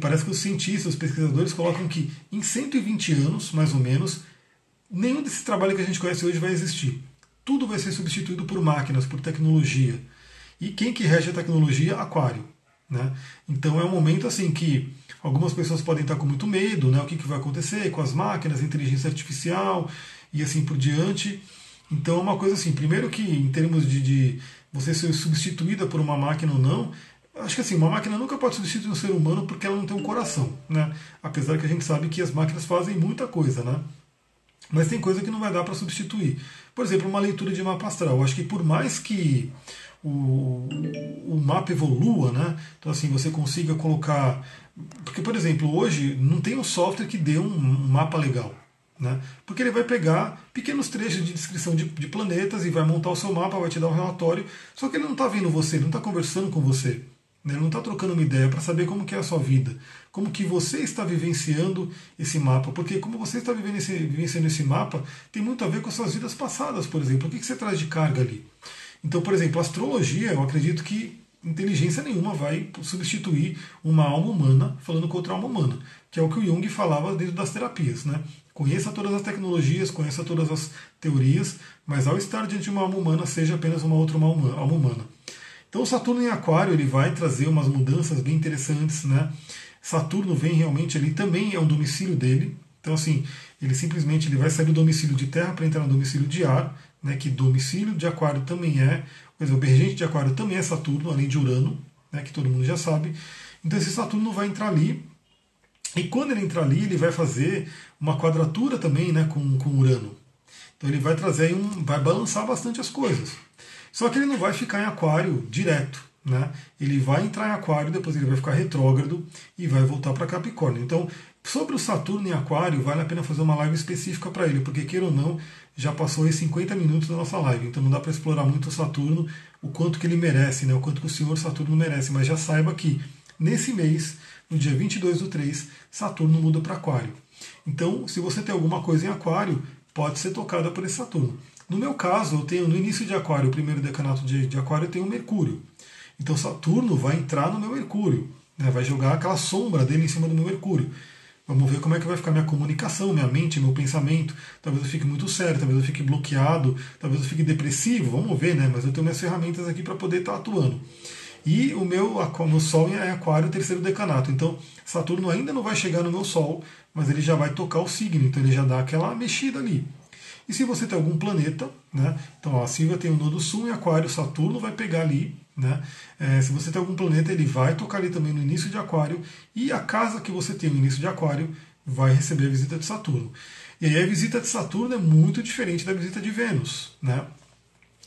Parece que os cientistas, os pesquisadores colocam que em 120 anos, mais ou menos, nenhum desse trabalho que a gente conhece hoje vai existir. Tudo vai ser substituído por máquinas, por tecnologia. E quem que rege a tecnologia? Aquário. Né? Então é um momento assim que algumas pessoas podem estar com muito medo, né? o que, que vai acontecer com as máquinas, inteligência artificial e assim por diante. Então é uma coisa assim, primeiro que em termos de, de você ser substituída por uma máquina ou não, acho que assim, uma máquina nunca pode substituir um ser humano porque ela não tem um coração, né? Apesar que a gente sabe que as máquinas fazem muita coisa, né? Mas tem coisa que não vai dar para substituir. Por exemplo, uma leitura de mapa astral. Eu acho que por mais que o, o mapa evolua, né? Então assim, você consiga colocar. Porque, por exemplo, hoje não tem um software que dê um, um mapa legal. Né? Porque ele vai pegar pequenos trechos de descrição de, de, planetas e vai montar o seu mapa, vai te dar um relatório. Só que ele não está vendo você, ele não está conversando com você. Né? Não está trocando uma ideia para saber como que é a sua vida, como que você está vivenciando esse mapa. Porque como você está vivendo esse, vivenciando esse mapa, tem muito a ver com as suas vidas passadas, por exemplo. O que, que você traz de carga ali? Então, por exemplo, a astrologia, eu acredito que inteligência nenhuma vai substituir uma alma humana falando com outra alma humana, que é o que o Jung falava dentro das terapias. Né? Conheça todas as tecnologias, conheça todas as teorias, mas ao estar diante de uma alma humana, seja apenas uma outra alma humana. Então, Saturno em Aquário ele vai trazer umas mudanças bem interessantes. Né? Saturno vem realmente ali, também é um domicílio dele. Então, assim, ele simplesmente ele vai sair do domicílio de terra para entrar no domicílio de ar né, que domicílio de Aquário também é, quer dizer, o regente de Aquário também é Saturno, além de Urano, né, que todo mundo já sabe. Então esse Saturno vai entrar ali, e quando ele entrar ali, ele vai fazer uma quadratura também né, com, com Urano. Então ele vai trazer um. vai balançar bastante as coisas. Só que ele não vai ficar em Aquário direto. Né? Ele vai entrar em Aquário, depois ele vai ficar retrógrado e vai voltar para Capricórnio. Então, sobre o Saturno em Aquário, vale a pena fazer uma live específica para ele, porque queira ou não, já passou aí 50 minutos da nossa live, então não dá para explorar muito o Saturno, o quanto que ele merece, né? o quanto que o senhor Saturno merece, mas já saiba que nesse mês, no dia 22 do 3, Saturno muda para Aquário. Então, se você tem alguma coisa em Aquário, pode ser tocada por esse Saturno. No meu caso, eu tenho no início de Aquário, o primeiro decanato de, de Aquário, eu tenho Mercúrio. Então Saturno vai entrar no meu Mercúrio, né? vai jogar aquela sombra dele em cima do meu Mercúrio. Vamos ver como é que vai ficar minha comunicação, minha mente, meu pensamento. Talvez eu fique muito sério, talvez eu fique bloqueado, talvez eu fique depressivo. Vamos ver, né? Mas eu tenho minhas ferramentas aqui para poder estar tá atuando. E o meu, meu Sol é Aquário, terceiro decanato. Então, Saturno ainda não vai chegar no meu Sol, mas ele já vai tocar o signo. Então, ele já dá aquela mexida ali. E se você tem algum planeta, né? Então, ó, a Silvia tem o Nodo Sul em Aquário, Saturno vai pegar ali né? É, se você tem algum planeta, ele vai tocar ali também no início de Aquário, e a casa que você tem no início de Aquário vai receber a visita de Saturno. E aí a visita de Saturno é muito diferente da visita de Vênus. Né?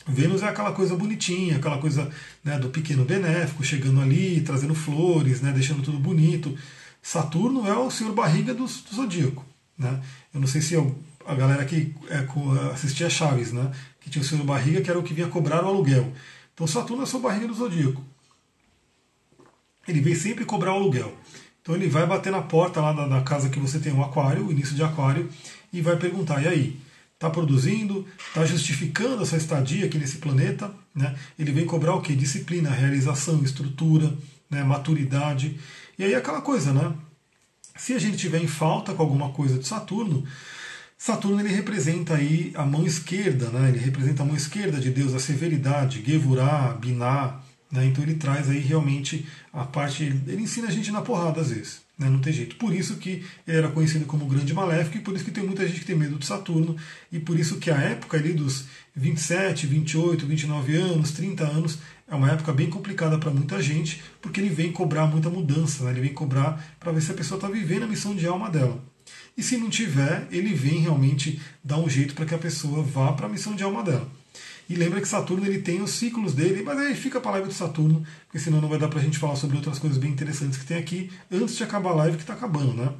Vênus é aquela coisa bonitinha, aquela coisa né, do pequeno benéfico, chegando ali, trazendo flores, né, deixando tudo bonito. Saturno é o senhor barriga do, do zodíaco. Né? Eu não sei se eu, a galera que é, assistia Chaves, né, que tinha o senhor barriga, que era o que vinha cobrar o aluguel. Então Saturno é sua barriga do zodíaco. Ele vem sempre cobrar o aluguel. Então ele vai bater na porta lá da, da casa que você tem um aquário, início de aquário, e vai perguntar, e aí? Está produzindo? Está justificando essa estadia aqui nesse planeta? Né? Ele vem cobrar o quê? Disciplina, realização, estrutura, né? maturidade. E aí aquela coisa, né? Se a gente tiver em falta com alguma coisa de Saturno, Saturno ele representa aí a mão esquerda, né? ele representa a mão esquerda de Deus, a severidade, Gevurah, Binah, né? então ele traz aí realmente a parte, ele ensina a gente na porrada às vezes, né? não tem jeito. Por isso que ele era conhecido como grande maléfico e por isso que tem muita gente que tem medo de Saturno e por isso que a época ali dos 27, 28, 29 anos, 30 anos é uma época bem complicada para muita gente porque ele vem cobrar muita mudança, né? ele vem cobrar para ver se a pessoa está vivendo a missão de alma dela. E se não tiver, ele vem realmente dar um jeito para que a pessoa vá para a missão de alma dela. E lembra que Saturno ele tem os ciclos dele, mas aí fica para a live do Saturno, porque senão não vai dar para a gente falar sobre outras coisas bem interessantes que tem aqui antes de acabar a live que está acabando, né?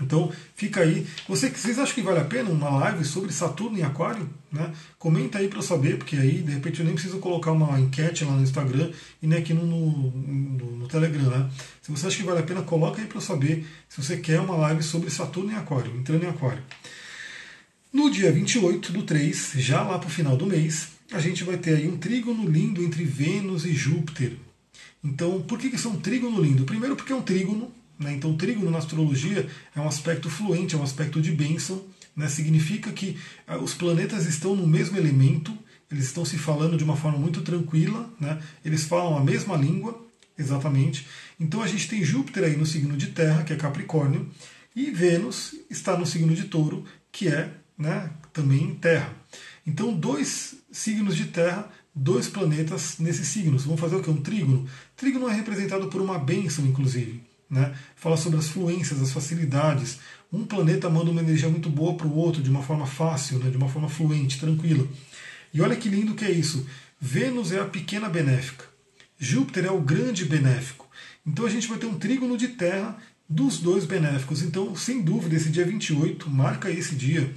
Então fica aí. Você, vocês acham que vale a pena uma live sobre Saturno em Aquário? Né? Comenta aí para eu saber, porque aí de repente eu nem preciso colocar uma enquete lá no Instagram e nem aqui no, no, no, no Telegram. Né? Se você acha que vale a pena, coloca aí para eu saber se você quer uma live sobre Saturno em Aquário, entrando em Aquário. No dia 28 do 3, já lá para o final do mês, a gente vai ter aí um trígono lindo entre Vênus e Júpiter. Então, por que, que isso é um trígono lindo? Primeiro porque é um trígono, né? Então, o trígono na astrologia é um aspecto fluente, é um aspecto de bênção. Né? Significa que ah, os planetas estão no mesmo elemento, eles estão se falando de uma forma muito tranquila, né? eles falam a mesma língua, exatamente. Então, a gente tem Júpiter aí no signo de Terra, que é Capricórnio, e Vênus está no signo de Touro, que é né, também Terra. Então, dois signos de Terra, dois planetas nesses signos. Vamos fazer o que? Um trígono. Trígono é representado por uma bênção, inclusive. Né? Fala sobre as fluências, as facilidades. Um planeta manda uma energia muito boa para o outro de uma forma fácil, né? de uma forma fluente, tranquila. E olha que lindo que é isso. Vênus é a pequena benéfica. Júpiter é o grande benéfico. Então a gente vai ter um trígono de terra dos dois benéficos. Então, sem dúvida, esse dia 28 marca esse dia.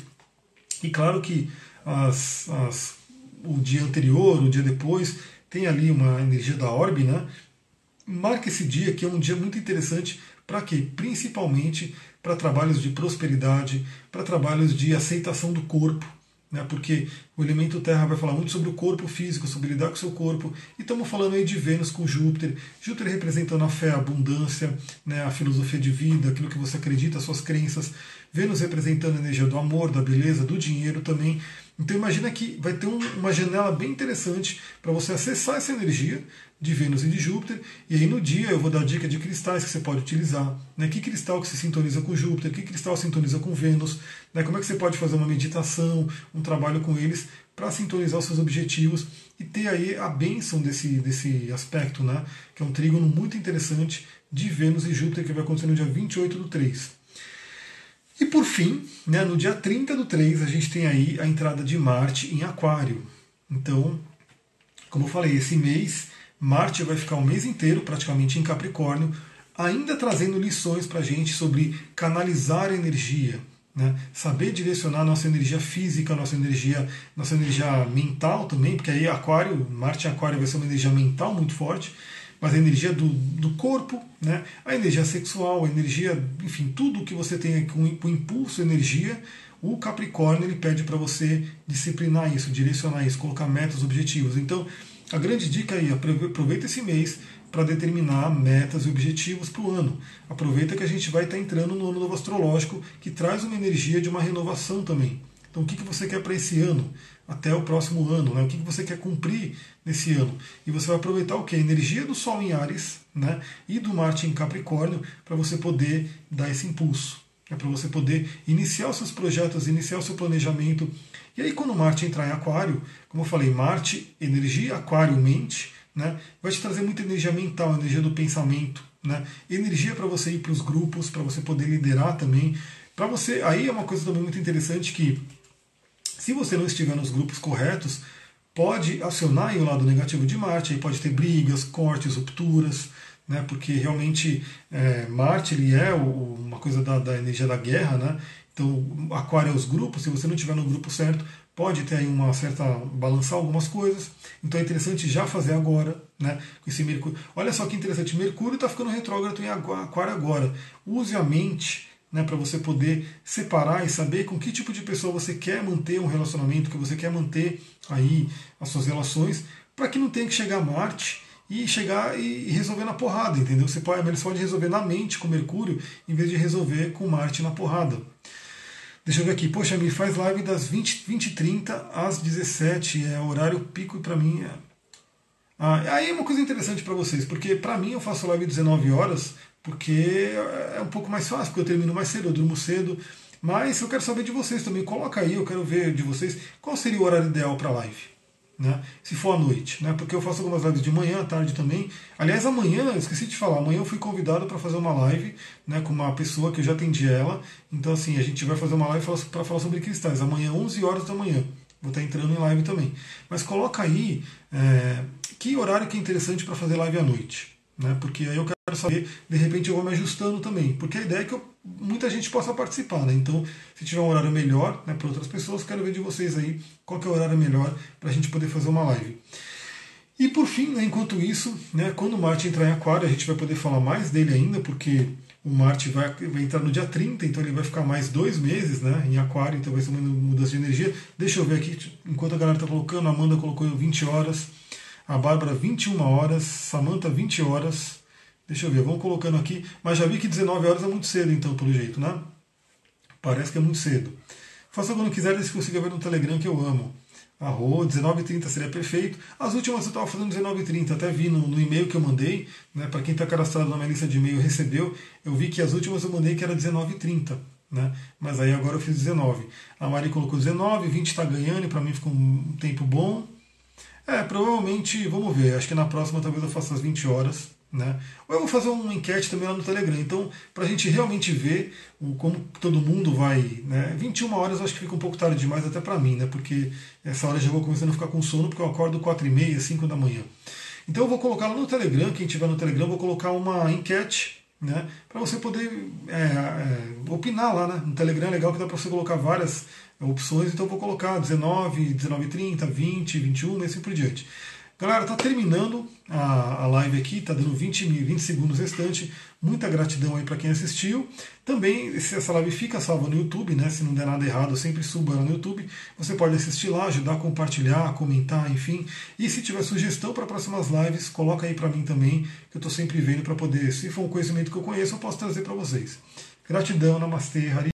E claro que as, as, o dia anterior, o dia depois, tem ali uma energia da orbe, né? Marca esse dia que é um dia muito interessante para quê? Principalmente para trabalhos de prosperidade, para trabalhos de aceitação do corpo, né? porque o elemento Terra vai falar muito sobre o corpo físico, sobre lidar com o seu corpo, e estamos falando aí de Vênus com Júpiter, Júpiter representando a fé, a abundância, né? a filosofia de vida, aquilo que você acredita, as suas crenças, Vênus representando a energia do amor, da beleza, do dinheiro também. Então imagina que vai ter um, uma janela bem interessante para você acessar essa energia de Vênus e de Júpiter. E aí no dia eu vou dar dica de cristais que você pode utilizar. Né? Que cristal que se sintoniza com Júpiter, que cristal sintoniza com Vênus. Né? Como é que você pode fazer uma meditação, um trabalho com eles para sintonizar os seus objetivos e ter aí a bênção desse, desse aspecto, né? que é um trígono muito interessante de Vênus e Júpiter que vai acontecer no dia 28 do 3. E por fim, né, no dia 30 do 3, a gente tem aí a entrada de Marte em Aquário. Então, como eu falei, esse mês Marte vai ficar o mês inteiro praticamente em Capricórnio, ainda trazendo lições para a gente sobre canalizar energia, né? saber direcionar nossa energia física, nossa energia, nossa energia mental também, porque aí Aquário, Marte em Aquário vai ser uma energia mental muito forte, mas a energia do, do corpo, né? a energia sexual, a energia, enfim, tudo que você tem com, com impulso, energia, o Capricórnio ele pede para você disciplinar isso, direcionar isso, colocar metas, objetivos. Então, a grande dica aí, aproveita esse mês para determinar metas e objetivos para o ano. Aproveita que a gente vai estar tá entrando no ano novo astrológico, que traz uma energia de uma renovação também. Então, o que, que você quer para esse ano, até o próximo ano? Né? O que, que você quer cumprir nesse ano? E você vai aproveitar o que? A energia do Sol em Ares né? e do Marte em Capricórnio para você poder dar esse impulso. É para você poder iniciar os seus projetos, iniciar o seu planejamento, e aí, quando Marte entrar em Aquário, como eu falei, Marte, energia, Aquário, mente, né, vai te trazer muita energia mental, energia do pensamento, né, energia para você ir para os grupos, para você poder liderar também. Para você, aí é uma coisa também muito interessante que, se você não estiver nos grupos corretos, pode acionar o lado negativo de Marte, aí pode ter brigas, cortes, rupturas, né, porque realmente é, Marte ele é o, uma coisa da, da energia da guerra, né, então, aquário é os grupos, se você não estiver no grupo certo, pode ter aí uma certa. balançar algumas coisas. Então é interessante já fazer agora, né? Com esse Mercúrio. Olha só que interessante, Mercúrio está ficando retrógrado em Aquário agora. Use a mente né, para você poder separar e saber com que tipo de pessoa você quer manter um relacionamento, que você quer manter aí as suas relações, para que não tenha que chegar a Marte e chegar e resolver na porrada, entendeu? Você pode, você pode resolver na mente com Mercúrio, em vez de resolver com Marte na porrada. Deixa eu ver aqui. Poxa, me faz live das 20, 20 e 30 às 17. É horário pico para mim. É... Ah, aí é uma coisa interessante para vocês, porque para mim eu faço live 19 horas, porque é um pouco mais fácil, porque eu termino mais cedo, eu durmo cedo. Mas eu quero saber de vocês também. Coloca aí, eu quero ver de vocês qual seria o horário ideal para live né? se for à noite, né? porque eu faço algumas lives de manhã, à tarde também. Aliás, amanhã, esqueci de falar, amanhã eu fui convidado para fazer uma live né, com uma pessoa que eu já atendi ela. Então, assim, a gente vai fazer uma live para falar sobre cristais. Amanhã, 11 horas da manhã. Vou estar entrando em live também. Mas coloca aí é, que horário que é interessante para fazer live à noite. Né? Porque aí eu quero saber, de repente eu vou me ajustando também. Porque a ideia é que eu, muita gente possa participar. Né? Então, se tiver um horário melhor né, para outras pessoas, quero ver de vocês aí qual é o horário melhor para a gente poder fazer uma live. E por fim, né, enquanto isso, né, quando o Marte entrar em Aquário, a gente vai poder falar mais dele ainda, porque o Marte vai, vai, entrar no dia 30, então ele vai ficar mais dois meses né, em Aquário, então vai ser uma mudança de energia. Deixa eu ver aqui, enquanto a galera está colocando, a Amanda colocou 20 horas, a Bárbara 21 horas, Samantha 20 horas. Deixa eu ver, vamos colocando aqui. Mas já vi que 19 horas é muito cedo, então, pelo jeito, né? Parece que é muito cedo. Faça quando quiser, que consiga ver no Telegram que eu amo. Arro, 19h30 seria perfeito. As últimas eu estava fazendo 19h30, até vi no, no, e-mail que eu mandei, né, para quem está cadastrado na minha lista de e-mail recebeu, eu vi que as últimas eu mandei que era 19h30. Né? Mas aí agora eu fiz 19. A Mari colocou 19, 20 está ganhando, e para mim ficou um tempo bom. É, provavelmente, vamos ver, acho que na próxima talvez eu faça as 20 horas, Né? Ou eu vou fazer uma enquete também lá no Telegram. Então, para a gente realmente ver como todo mundo vai. Né? 21 horas eu acho que fica um pouco tarde demais até para mim, né? porque essa hora já vou começando a ficar com sono, porque eu acordo 4 e meia, 5 da manhã. Então eu vou colocar lá no Telegram, quem tiver no Telegram, eu vou colocar uma enquete né, para você poder é, é, opinar lá. Né? No Telegram é legal que dá para você colocar várias opções, então eu vou colocar 19, 19, 30, 20, 21 e assim por diante. Galera, tá terminando a, a live aqui, tá dando 20, 20 segundos restante. Muita gratidão aí para quem assistiu. Também, essa live fica salva no YouTube, né? Se não der nada errado, eu sempre subo ela no YouTube. Você pode assistir lá, ajudar a compartilhar, comentar, enfim. E se tiver sugestão para próximas lives, coloca aí para mim também, que eu estou sempre vendo para poder, se for um conhecimento que eu conheço, eu posso trazer para vocês. Gratidão, Namastê, Hari.